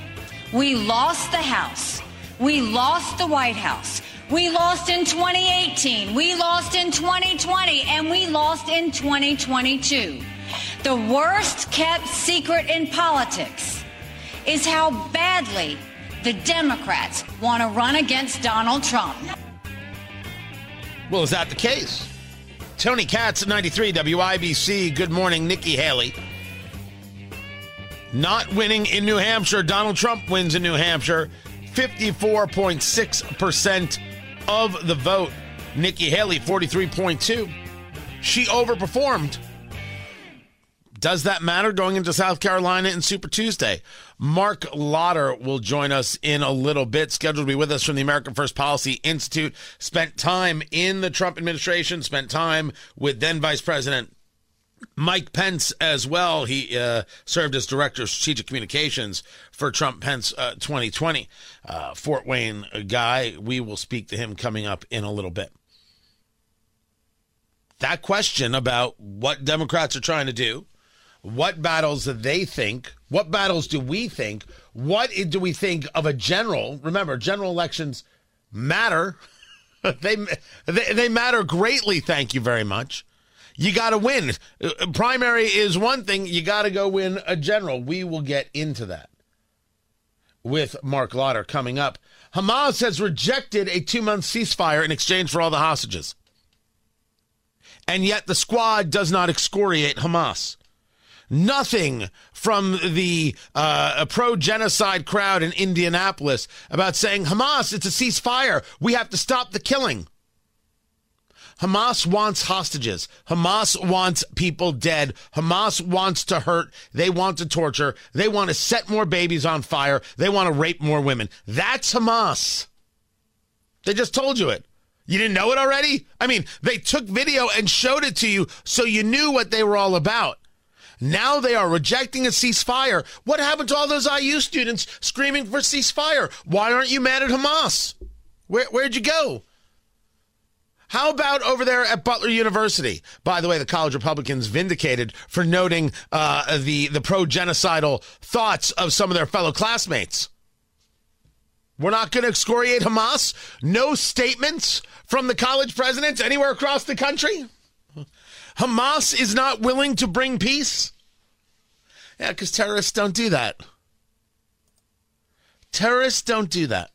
We lost the House. We lost the White House. We lost in 2018. We lost in 2020. And we lost in 2022. The worst kept secret in politics is how badly the Democrats want to run against Donald Trump. Well, is that the case? Tony Katz, 93 WIBC. Good morning, Nikki Haley. Not winning in New Hampshire. Donald Trump wins in New Hampshire. 54.6% of the vote. Nikki Haley, 43.2. She overperformed. Does that matter going into South Carolina in Super Tuesday? Marc Lotter will join us in a little bit, scheduled to be with us from the American First Policy Institute. Spent time in the Trump administration, spent time with then Vice President Mike Pence as well. He uh, served as Director of Strategic Communications for Trump Pence uh, 2020. Uh, Fort Wayne guy. We will speak to him coming up in a little bit. That question about what Democrats are trying to do, what battles do they think, what battles do we think, what do we think of a general? Remember, general elections matter. they, they they matter greatly. Thank you very much. You got to win. Primary is one thing. You got to go win a general. We will get into that with Marc Lotter coming up. Hamas has rejected a two month ceasefire in exchange for all the hostages. And yet the squad does not excoriate Hamas. Nothing from the uh, pro genocide crowd in Indianapolis about saying, Hamas, it's a ceasefire. We have to stop the killing. Hamas wants hostages. Hamas wants people dead. Hamas wants to hurt. They want to torture. They want to set more babies on fire. They want to rape more women. That's Hamas. They just told you it. You didn't know it already? I mean, they took video and showed it to you so you knew what they were all about. Now they are rejecting a ceasefire. What happened to all those IU students screaming for ceasefire? Why aren't you mad at Hamas? Where, where'd you go? How about over there at Butler University? By the way, the college Republicans vindicated for noting uh, the the pro genocidal thoughts of some of their fellow classmates. We're not going to excoriate Hamas. No statements from the college presidents anywhere across the country. Hamas is not willing to bring peace. Yeah, because terrorists don't do that. Terrorists don't do that.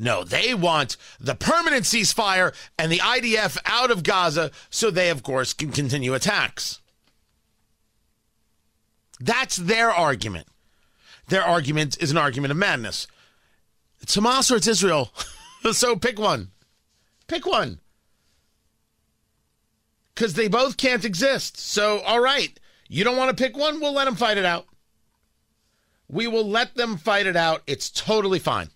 No, they want the permanent ceasefire and the IDF out of Gaza so they, of course, can continue attacks. That's their argument. Their argument is an argument of madness. It's Hamas or it's Israel. so pick one. Pick one. Because they both can't exist. So, all right. You don't want to pick one? We'll let them fight it out. We will let them fight it out. It's totally fine.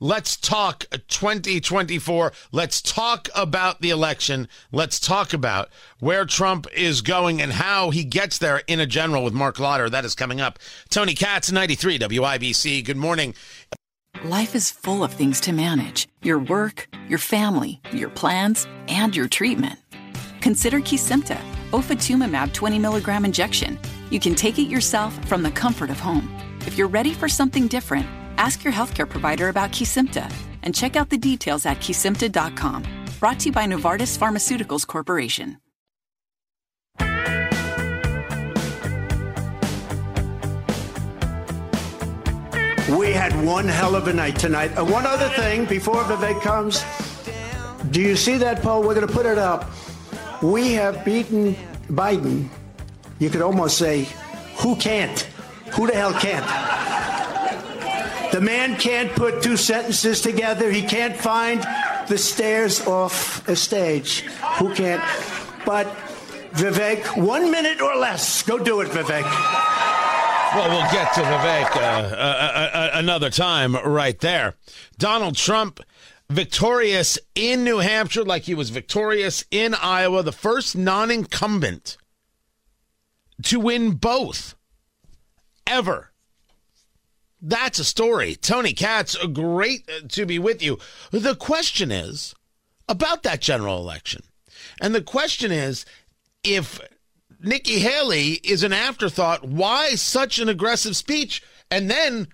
Let's talk 2024. Let's talk about the election. Let's talk about where Trump is going and how he gets there in a general with Marc Lotter. That is coming up. Tony Katz, 93 WIBC. Good morning. Life is full of things to manage your work, your family, your plans, and your treatment. Consider Kesimpta, ofatumumab 20 milligram injection. You can take it yourself from the comfort of home. If you're ready for something different, ask your healthcare provider about Kesimpta and check out the details at kesimpta.com. Brought to you by Novartis Pharmaceuticals Corporation. We had one hell of a night tonight. And one other thing before Vivek comes. Do you see that poll? We're going to put it up. We have beaten Biden. You could almost say, who can't? Who the hell can't? The man can't put two sentences together. He can't find the stairs off a stage. Who can't? But Vivek, one minute or less. Go do it, Vivek. Well, we'll get to Vivek uh, uh, uh, uh, another time right there. Donald Trump victorious in New Hampshire like he was victorious in Iowa, the first non incumbent to win both ever. That's a story. Tony Katz, uh, great uh, to be with you. The question is about that general election. And the question is if Nikki Haley is an afterthought, why such an aggressive speech? And then,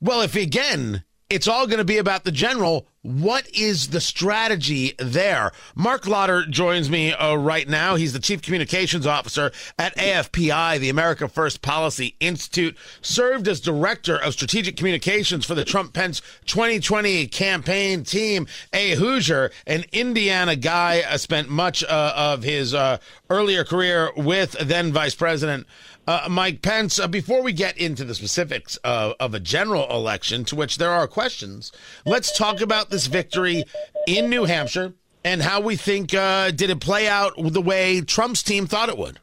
well, if again, it's all going to be about the general. What is the strategy there? Marc Lotter joins me uh, right now. He's the Chief Communications Officer at AFPI, the America First Policy Institute, served as Director of Strategic Communications for the Trump Pence 2020 campaign team. A Hoosier, an Indiana guy, uh, spent much uh, of his uh, earlier career with then Vice President uh, Mike Pence, uh, before we get into the specifics of, of, a general election, to which there are questions, let's talk about this victory in New Hampshire and how we think uh, did it play out the way Trump's team thought it would.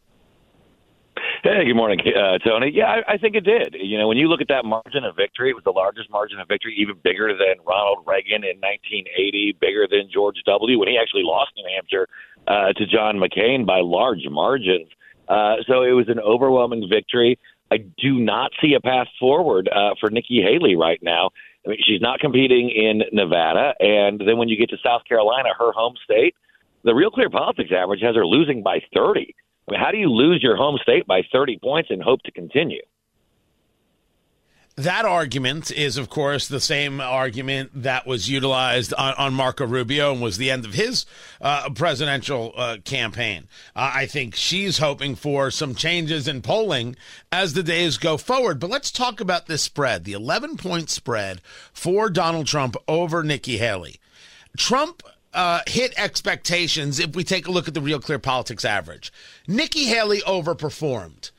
Hey, good morning, uh, Tony. Yeah, I, I think it did. You know, when you look at that margin of victory, it was the largest margin of victory, even bigger than Ronald Reagan in 1980, bigger than George W. when he actually lost New Hampshire uh, to John McCain by large margins. Uh, so it was an overwhelming victory. I do not see a path forward uh, for Nikki Haley right now. I mean, she's not competing in Nevada, and then when you get to South Carolina, her home state, the Real Clear Politics average has her losing by 30. I mean, how do you lose your home state by 30 points and hope to continue? That argument is, of course, the same argument that was utilized on, on Marco Rubio and was the end of his uh, presidential uh, campaign. Uh, I think she's hoping for some changes in polling as the days go forward. But let's talk about this spread the 11 point spread for Donald Trump over Nikki Haley. Trump uh, hit expectations if we take a look at the Real Clear Politics average. Nikki Haley overperformed.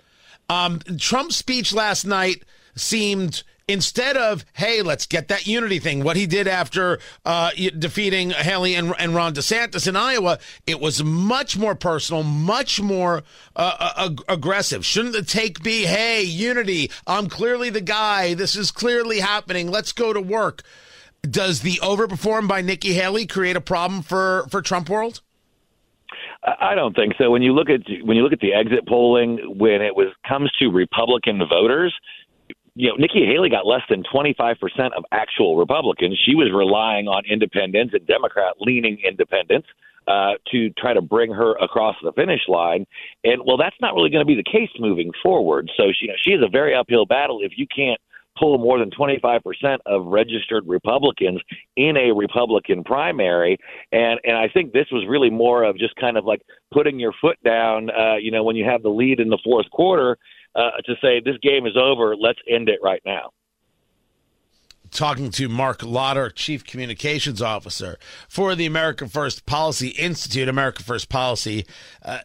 Um, Trump's speech last night seemed instead of hey let's get that unity thing what he did after uh, defeating haley and, and, ron desantis in iowa it was much more personal much more uh, ag- aggressive. Shouldn't the take be hey unity i'm clearly the guy this is clearly happening let's go to work. Does the overperform by nikki haley create a problem for for trump world? I don't think so. When you look at when you look at the exit polling, when it was comes to Republican voters, you know, Nikki Haley got less than 25% of actual Republicans. She was relying on independents and Democrat leaning independents uh, to try to bring her across the finish line. And well, that's not really going to be the case moving forward. So she, you know, she is a very uphill battle if you can't pull more than 25% of registered Republicans in a Republican primary. And, and I think this was really more of just kind of like putting your foot down, uh, you know, when you have the lead in the fourth quarter uh, to say this game is over. Let's end it right now. Talking to Marc Lotter, Chief Communications Officer for the America First Policy Institute, AmericaFirstPolicy.com. Uh,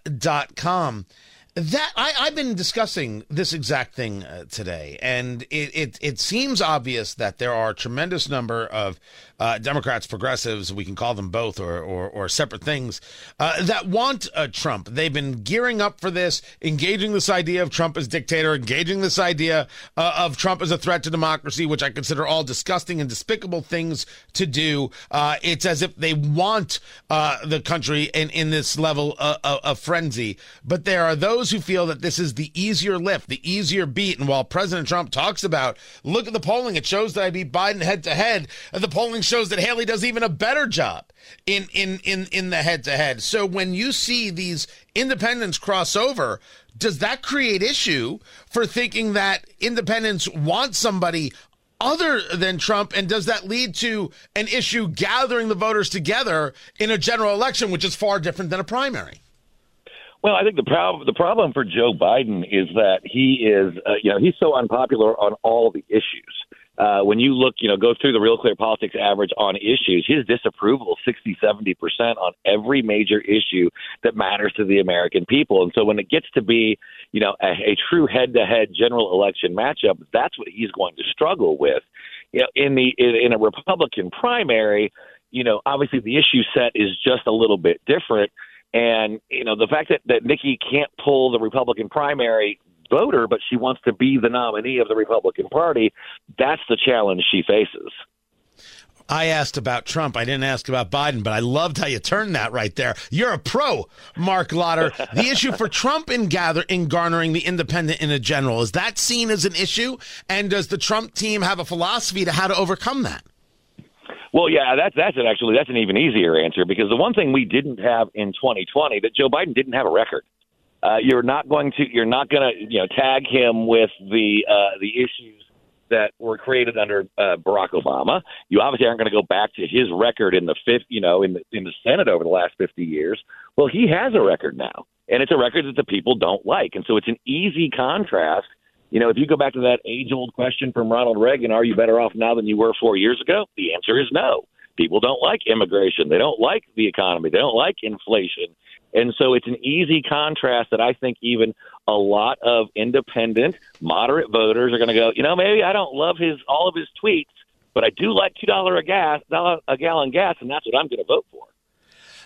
that I, I've been discussing this exact thing uh, today, and it, it it seems obvious that there are a tremendous number of uh, Democrats, progressives, we can call them both or, or, or separate things, uh, that want uh, Trump. They've been gearing up for this, engaging this idea of Trump as dictator, engaging this idea uh, of Trump as a threat to democracy, which I consider all disgusting and despicable things to do. Uh, it's as if they want the country in, in this level of, of frenzy. But there are those who feel that this is the easier lift, the easier beat. And while President Trump talks about, look at the polling, it shows that I beat Biden head to head, the polling shows that Haley does even a better job in in in in the head to head. So when you see these independents cross over, does that create issue for thinking that independents want somebody other than Trump? And does that lead to an issue gathering the voters together in a general election, which is far different than a primary? Well, I think the problem the problem for Joe Biden is that he is, uh, you know, he's so unpopular on all the issues uh, when you look, you know, go through the Real Clear Politics average on issues, his disapproval is 60, 70% on every major issue that matters to the American people. And so when it gets to be, you know, a, a true head to head general election matchup, that's what he's going to struggle with. you know, in the in, in a Republican primary, you know, obviously the issue set is just a little bit different. And you know, the fact that that Nikki can't pull the Republican primary voter, but she wants to be the nominee of the Republican Party, that's the challenge she faces. I asked about Trump. I didn't ask about Biden, but I loved how you turned that right there. You're a pro, Marc Lotter. the issue for Trump in gather in garnering the independent in a general is that seen as an issue, and does the Trump team have a philosophy to how to overcome that? Well, yeah, that's that's it. Actually, that's an even easier answer because the one thing we didn't have in 2020 that Joe Biden didn't have a record. Uh, you're not going to you're not going to you know tag him with the uh, the issues that were created under uh, Barack Obama. You obviously aren't going to go back to his record in the fifth, you know, in the in the Senate over the last 50 years. Well, he has a record now, and it's a record that the people don't like, and so it's an easy contrast. You know, if you go back to that age-old question from Ronald Reagan, "Are you better off now than you were four years ago?" The answer is no. People don't like immigration. They don't like the economy. They don't like inflation. And so it's an easy contrast that I think even a lot of independent, moderate voters are going to go, you know, maybe I don't love his all of his tweets, but I do like two dollar a gas, a gallon gas, and that's what I'm going to vote for.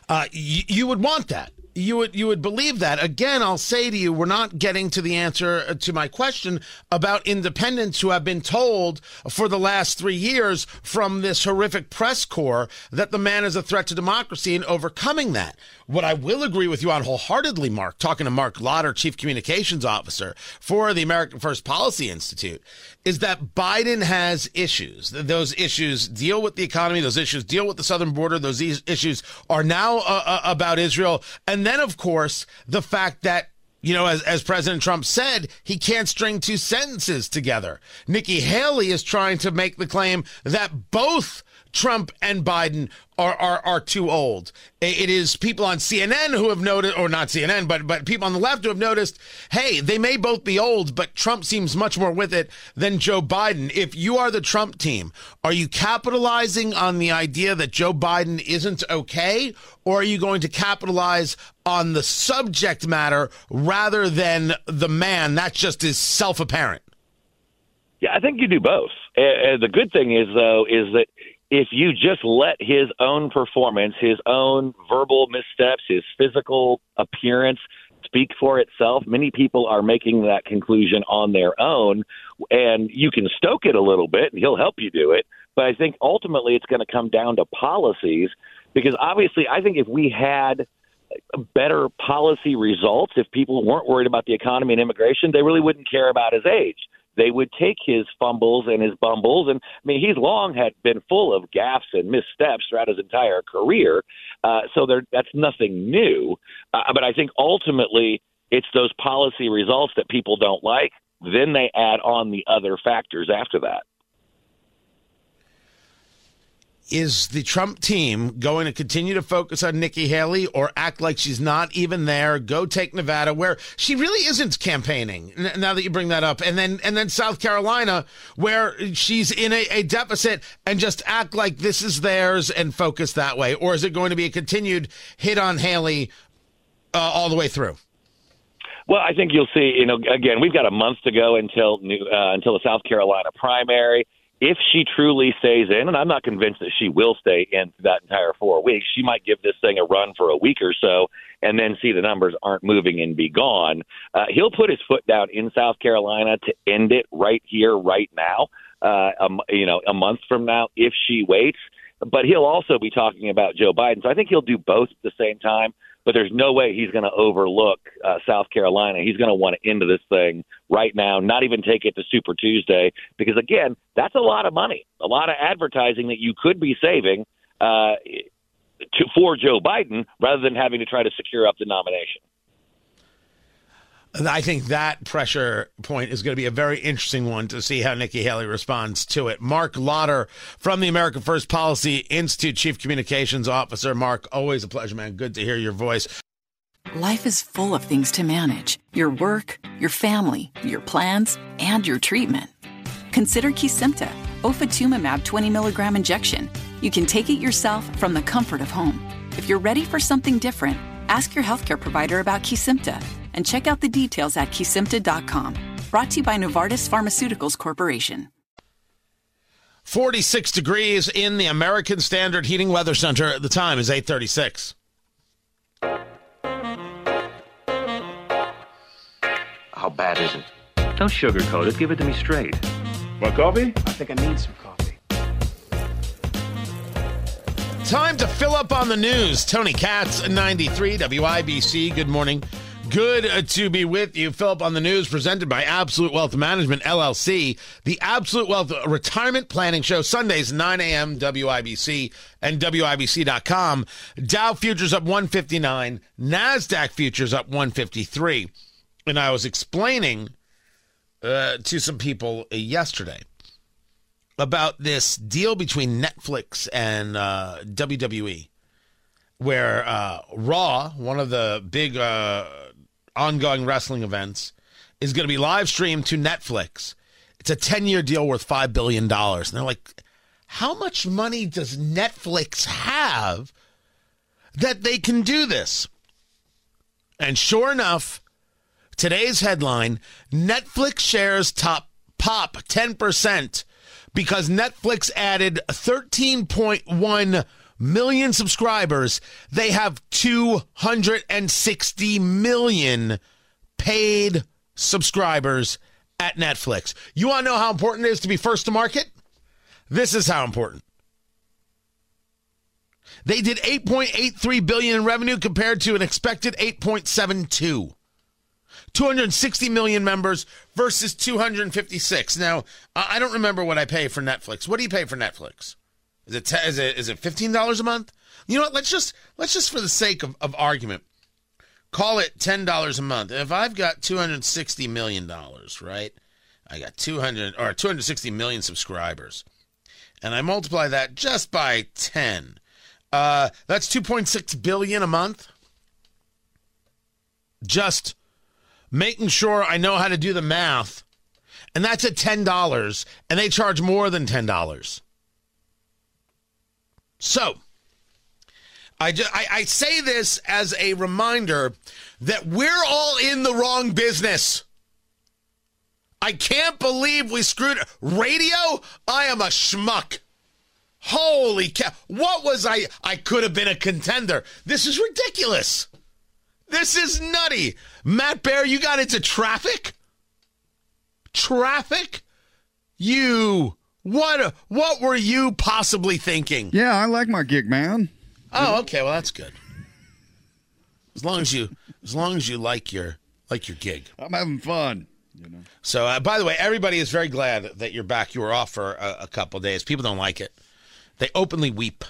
Uh, you would want that you would you would believe that. Again i'll say to you we're not getting to the answer uh, to my question about independents who have been told for the last 3 years from this horrific press corps that the man is a threat to democracy and overcoming that. What i will agree with you on wholeheartedly mark talking to Marc Lotter chief communications officer for the american first policy institute is that biden has issues. Those issues deal with the economy. Those issues deal with the southern border. Those issues are now uh, uh, about israel and then, of course, the fact that you know, as, as President Trump said, he can't string two sentences together. Nikki Haley is trying to make the claim that both Trump and Biden are, are, are too old. It is people on CNN who have noticed, or not CNN, but, but people on the left who have noticed, hey, they may both be old, but Trump seems much more with it than Joe Biden. If you are the Trump team, are you capitalizing on the idea that Joe Biden isn't okay, or are you going to capitalize on the subject matter rather than the man? That just is self apparent. Yeah, I think you do both. Uh, the good thing is, though, is that if you just let his own performance, his own verbal missteps, his physical appearance speak for itself, many people are making that conclusion on their own. And you can stoke it a little bit, and he'll help you do it. But I think ultimately it's going to come down to policies because obviously, I think if we had better policy results, if people weren't worried about the economy and immigration, they really wouldn't care about his age they would take his fumbles and his bumbles. And I mean, he's long had been full of gaffes and missteps throughout his entire career. Uh, so there, that's nothing new. Uh, but I think ultimately it's those policy results that people don't like. Then they add on the other factors after that. Is the Trump team going to continue to focus on Nikki Haley or act like she's not even there? Go take Nevada, where she really isn't campaigning. Now that you bring that up, and then and then South Carolina, where she's in a, a deficit, and just act like this is theirs and focus that way, or is it going to be a continued hit on Haley uh, all the way through? Well, I think you'll see. You know, again, we've got a month to go until uh, until the South Carolina primary if she truly stays in, and I'm not convinced that she will stay in that entire four weeks, she might give this thing a run for a week or so and then see the numbers aren't moving and be gone. Uh, he'll put his foot down in South Carolina to end it right here, right now, uh, um, you know, a month from now if she waits. But he'll also be talking about Joe Biden. So I think he'll do both at the same time but there's no way he's going to overlook uh, South Carolina. He's going to want to end this thing right now, not even take it to Super Tuesday, because again, that's a lot of money, a lot of advertising that you could be saving uh, to for Joe Biden rather than having to try to secure up the nomination. I think that pressure point is going to be a very interesting one to see how Nikki Haley responds to it. Marc Lotter from the American First Policy Institute, Chief Communications Officer. Mark, always a pleasure, man. Good to hear your voice. Life is full of things to manage your work, your family, your plans, and your treatment. Consider Kesimpta, ofatumumab 20 milligram injection. You can take it yourself from the comfort of home. If you're ready for something different, ask your healthcare provider about Kesimpta and check out the details at kesimpta.com. Brought to you by Novartis Pharmaceuticals Corporation. 46 degrees in the American Standard Heating Weather Center. The time is 836. How bad is it? Don't sugarcoat it. Give it to me straight. Want coffee? I think I need some coffee. Time to fill up on the news. Tony Katz, 93 WIBC. Good morning. Good to be with you. Fill up on the news presented by Absolute Wealth Management LLC, the Absolute Wealth Retirement Planning Show, Sundays, 9 a.m. WIBC and WIBC.com. Dow futures up 159, NASDAQ futures up 153. And I was explaining uh, to some people yesterday about this deal between Netflix and uh, WWE, where uh, Raw, one of the big uh, ongoing wrestling events, is going to be live streamed to Netflix. It's a 10 year deal worth $5 billion. And they're like, how much money does Netflix have that they can do this? And sure enough, today's headline Netflix shares top pop 10% because Netflix added 13.1 million subscribers. They have 260 million paid subscribers at Netflix. You want to know how important it is to be first to market? This is how important. They did 8.83 billion in revenue compared to an expected 8.72. 260 million members versus 256. Now, I I don't remember what I pay for Netflix. What do you pay for Netflix? Is it is it is it fifteen dollars a month? You know what? Let's just let's just for the sake of, of argument, call it ten dollars a month. If I've got two hundred sixty million dollars, right? I got two hundred or two hundred sixty million subscribers, and I multiply that just by ten. Uh, that's two point six billion a month. Just making sure I know how to do the math, and that's at ten dollars, and they charge more than ten dollars. So, I, just, I, I say this as a reminder that we're all in the wrong business. I can't believe we screwed radio. I am a schmuck. Holy cow! What was I? I could have been a contender. This is ridiculous. This is nutty. Matt Bear, you got into traffic. Traffic. You. What? What were you possibly thinking? Yeah, I like my gig, man. Oh, okay. Well, that's good. As long as you, as long as you like your like your gig. I'm having fun. You know. So, uh, by the way, everybody is very glad that you're back. You were off for a, a couple days. People don't like it. They openly weep.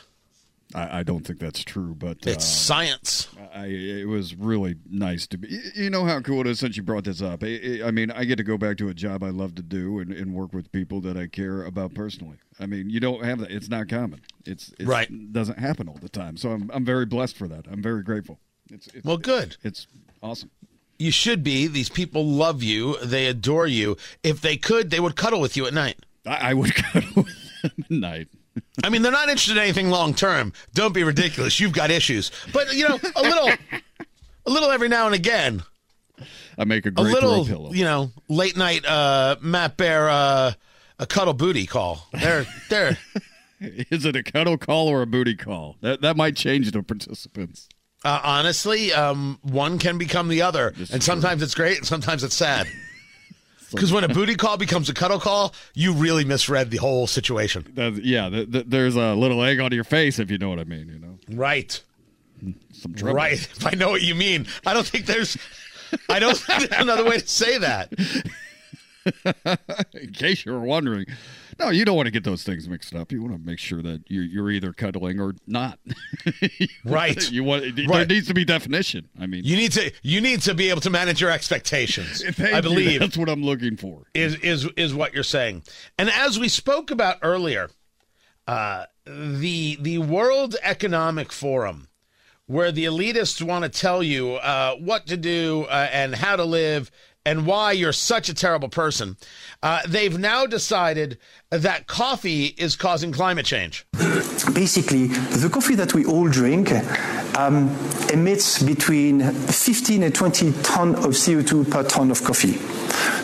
I, I don't think that's true, but It's uh, science. I, it was really nice to be. You know how cool it is since you brought this up. I, I mean, I get to go back to a job I love to do and, and work with people that I care about personally. I mean, you don't have that. It's not common. It's, it's Right. Doesn't happen all the time. So I'm I'm very blessed for that. I'm very grateful. It's, it's Well, good. It's awesome. You should be. These people love you. They adore you. If they could, they would cuddle with you at night. I, I would cuddle with them at night. I mean, they're not interested in anything long term. Don't be ridiculous. You've got issues, but you know, a little, a little every now and again. I make a A great little, throw pillow. you know, late night uh, Matt Bear uh, a cuddle booty call. They're they're. Is it a cuddle call or a booty call? That that might change the participants. Uh, honestly, um, one can become the other, and sometimes it's great, and sometimes it's sad. Because when a booty call becomes a cuddle call, you really misread the whole situation. That- yeah, th- th- there's a little egg on your face if you know what I mean. You know, Right. some trouble. Right. If I know what you mean, I don't think there's. I don't think there's another way to say that. In case you were wondering, no, you don't want to get those things mixed up. You want to make sure that you're, you're either cuddling or not. Right. you want there needs to be definition. I mean, You need to. You need to be able to manage your expectations. I you. believe that's what I'm looking for. is is is what you're saying. And as we spoke about earlier, uh, the the World Economic Forum, where the elitists want to tell you uh, what to do uh, and how to live and why you're such a terrible person, uh, they've now decided that coffee is causing climate change. basically, the coffee that we all drink um, emits between 15 and 20 ton of CO2 per ton of coffee.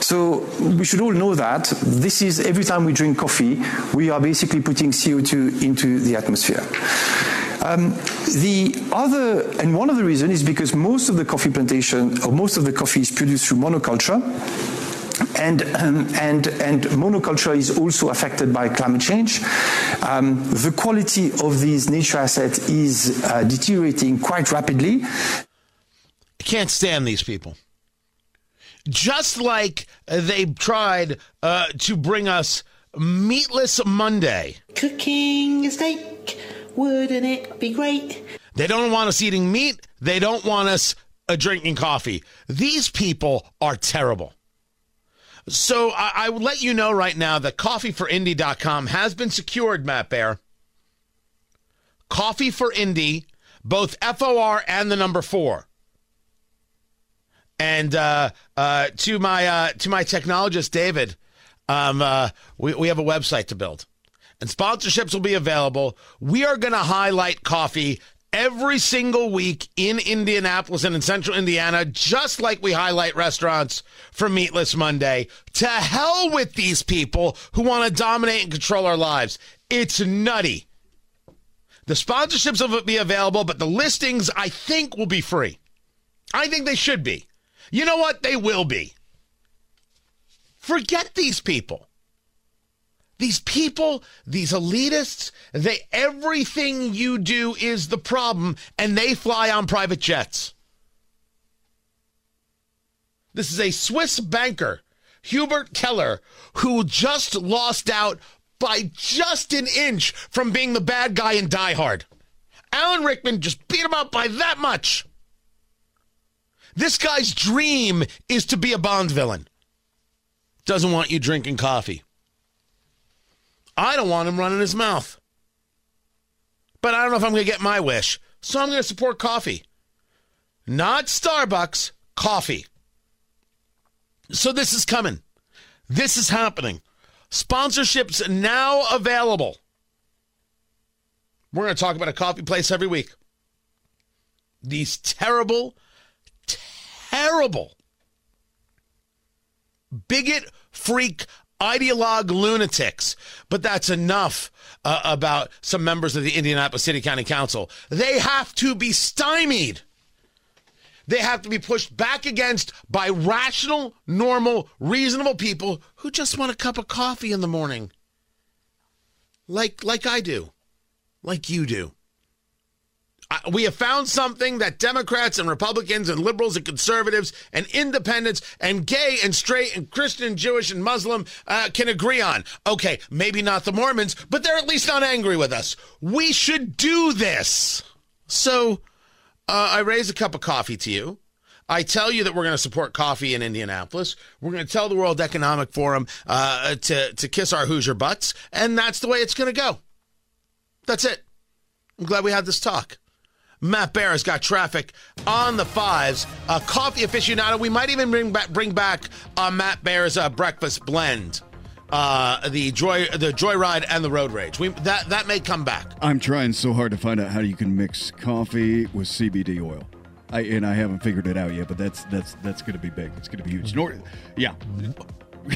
So we should all know that this is every time we drink coffee, we are basically putting CO2 into the atmosphere. Um, the other, and one of the reasons is because most of the coffee plantation, or most of the coffee is produced through monoculture. And, um, and, and monoculture is also affected by climate change. Um, the quality of these nature assets is uh, deteriorating quite rapidly. I can't stand these people. Just like they tried uh, to bring us Meatless Monday. Cooking a steak, wouldn't it be great? They don't want us eating meat. They don't want us uh, drinking coffee. These people are terrible. So I, I let you know right now that coffeeforindy.com has been secured, Matt Bear. Coffee for Indy, both FOR and the number four. And uh, uh, to my uh, to my technologist David, um, uh, we we have a website to build, and sponsorships will be available. We are going to highlight coffee every single week in Indianapolis and in central Indiana, just like we highlight restaurants for Meatless Monday. To hell with these people who want to dominate and control our lives. It's nutty. The sponsorships will be available, but the listings, I think, will be free. I think they should be. You know what? They will be. Forget these people. These people, these elitists, they everything you do is the problem and they fly on private jets. This is a Swiss banker, Hubert Keller, who just lost out by just an inch from being the bad guy in Die Hard. Alan Rickman just beat him up by that much. This guy's dream is to be a Bond villain. Doesn't want you drinking coffee. I don't want him running his mouth. But I don't know if I'm going to get my wish. So I'm going to support coffee. Not Starbucks, coffee. So this is coming. This is happening. Sponsorships now available. We're going to talk about a coffee place every week. These terrible, terrible bigot, freak, ideologue lunatics. But that's enough uh, about some members of the Indianapolis City County Council. They have to be stymied. They have to be pushed back against by rational, normal, reasonable people who just want a cup of coffee in the morning. Like like I do. Like you do. We have found something that Democrats and Republicans and liberals and conservatives and independents and gay and straight and Christian Jewish and Muslim uh, can agree on. Okay, maybe not the Mormons, but they're at least not angry with us. We should do this. So uh, I raise a cup of coffee to you. I tell you that we're going to support coffee in Indianapolis. We're going to tell the World Economic Forum uh, to to kiss our Hoosier butts, and that's the way it's going to go. That's it. I'm glad we had this talk. Matt Bear has got traffic on the fives. A coffee aficionado. We might even bring back bring back uh, Matt Bear's uh, breakfast blend, uh, the joy the joyride and the road rage. We that that may come back. I'm trying so hard to find out how you can mix coffee with CBD oil. I, and I haven't figured it out yet, but that's that's that's going to be big. It's going to be huge. Nor- yeah,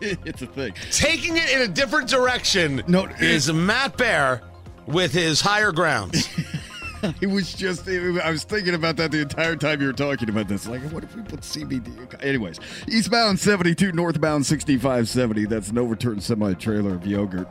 it's a thing. Taking it in a different direction No, is Matt Bear with his higher grounds. It was just, I was thinking about that the entire time you were talking about this. Like, what if we put CBD? Anyways, eastbound 72, northbound 6570. That's an overturned semi trailer of yogurt.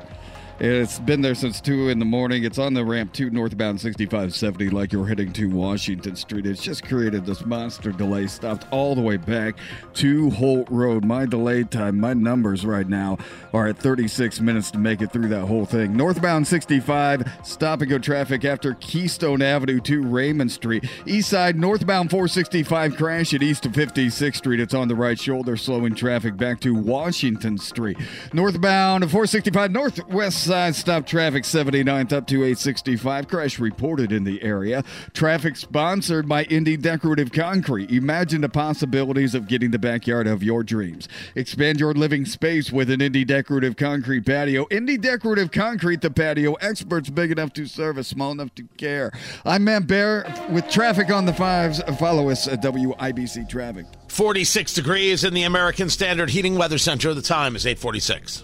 It's been there since 2 in the morning. It's on the ramp to northbound 6570, like you're heading to Washington Street. It's just created this monster delay, stopped all the way back to Holt Road. My delay time, my numbers right now are at 36 minutes to make it through that whole thing. Northbound 65, stop and go traffic after Keystone Avenue to Raymond Street. East side, northbound 465, crash at east of 56th Street. It's on the right shoulder, slowing traffic back to Washington Street. Northbound 465, northwest side, stop traffic 79th up to 865. Crash reported in the area. Traffic sponsored by Indy Decorative Concrete. Imagine the possibilities of getting the backyard of your dreams. Expand your living space with an Indy Decorative Concrete patio. Indy Decorative Concrete, the patio experts big enough to service, small enough to care. I'm Matt Bear with traffic on the fives. Follow us at WIBC Traffic. 46 degrees in the American Standard Heating Weather Center. The time is 846.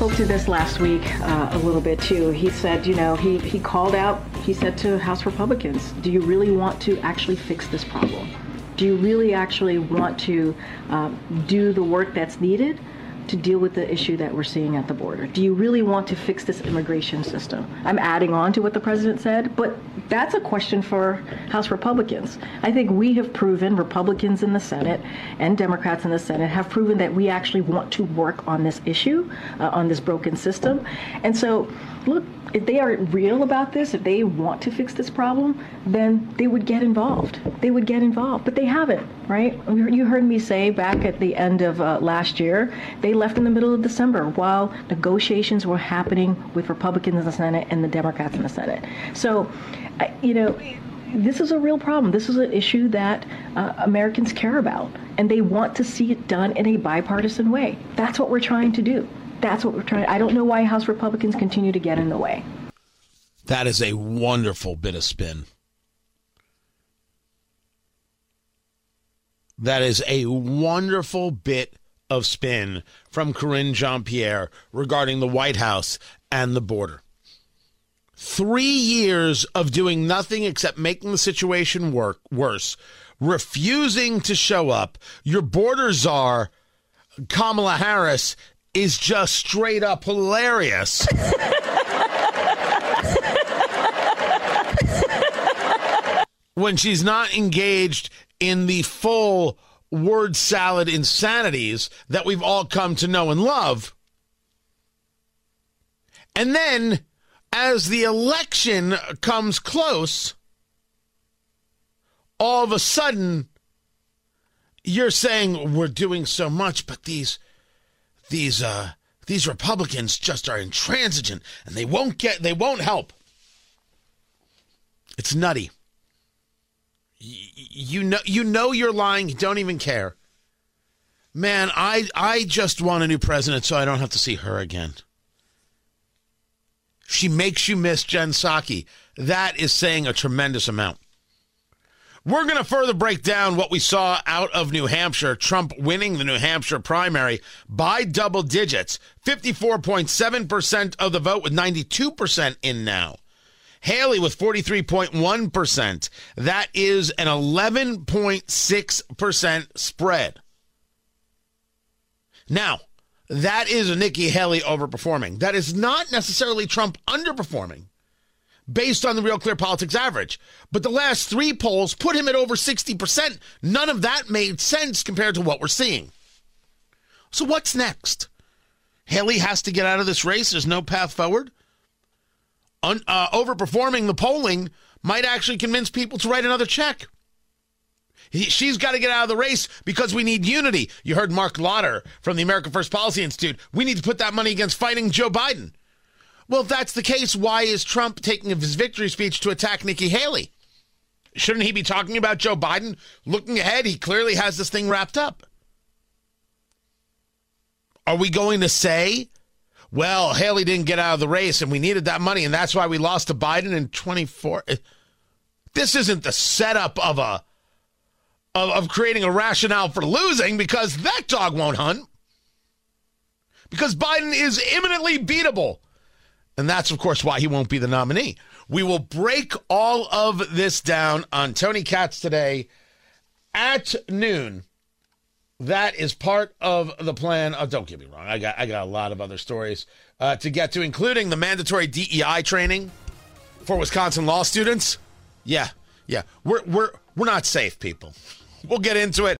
Spoke to this last week uh, a little bit too. He said, you know, he, he called out, he said to House Republicans, do you really want to actually fix this problem? Do you really actually want to uh, do the work that's needed to deal with the issue that we're seeing at the border? Do you really want to fix this immigration system? I'm adding on to what the president said, but that's a question for House Republicans. I think we have proven, Republicans in the Senate and Democrats in the Senate have proven that we actually want to work on this issue, uh, on this broken system. And so, look, if they are real about this, if they want to fix this problem, then they would get involved. They would get involved, but they haven't, right? You heard me say back at the end of uh, last year, they left in the middle of December while negotiations were happening with Republicans in the Senate and the Democrats in the Senate. So, you know, this is a real problem. This is an issue that uh, Americans care about, and they want to see it done in a bipartisan way. That's what we're trying to do. That's what we're trying. I don't know why House Republicans continue to get in the way. That is a wonderful bit of spin. That is a wonderful bit of spin from Karine Jean-Pierre regarding the White House and the border. Three years of doing nothing except making the situation work worse, refusing to show up. Your border czar, Kamala Harris, is just straight up hilarious. when she's not engaged in the full word salad insanities that we've all come to know and love. And then, as the election comes close, all of a sudden, you're saying we're doing so much, but these these uh these Republicans just are intransigent and they won't get they won't help. It's nutty. Y- you know you know you're lying, you don't even care. Man, I I just want a new president so I don't have to see her again. She makes you miss Jen Psaki. That is saying a tremendous amount. We're going to further break down what we saw out of New Hampshire. Trump winning the New Hampshire primary by double digits 54.7% of the vote, with 92% in now. Haley with 43.1%. That is an 11.6% spread. Now, that is Nikki Haley overperforming. That is not necessarily Trump underperforming based on the Real Clear Politics average. But the last three polls put him at over 60%. None of that made sense compared to what we're seeing. So what's next? Haley has to get out of this race. There's no path forward. Un- uh, overperforming the polling might actually convince people to write another check. He, she's got to get out of the race because we need unity. You heard Marc Lotter from the American First Policy Institute. We need to put that money against fighting Joe Biden. Well, if that's the case, why is Trump taking his victory speech to attack Nikki Haley? Shouldn't he be talking about Joe Biden? Looking ahead, he clearly has this thing wrapped up. Are we going to say, well, Haley didn't get out of the race and we needed that money and that's why we lost to Biden in 24? This isn't the setup of a of, of creating a rationale for losing because that dog won't hunt. Because Biden is imminently beatable. And that's, of course, why he won't be the nominee. We will break all of this down on Tony Katz today at noon. that is part of the plan. Oh, don't get me wrong. I got I got a lot of other stories uh, to get to, including the mandatory DEI training for Wisconsin law students. Yeah, yeah. We're we're we're not safe, people. We'll get into it.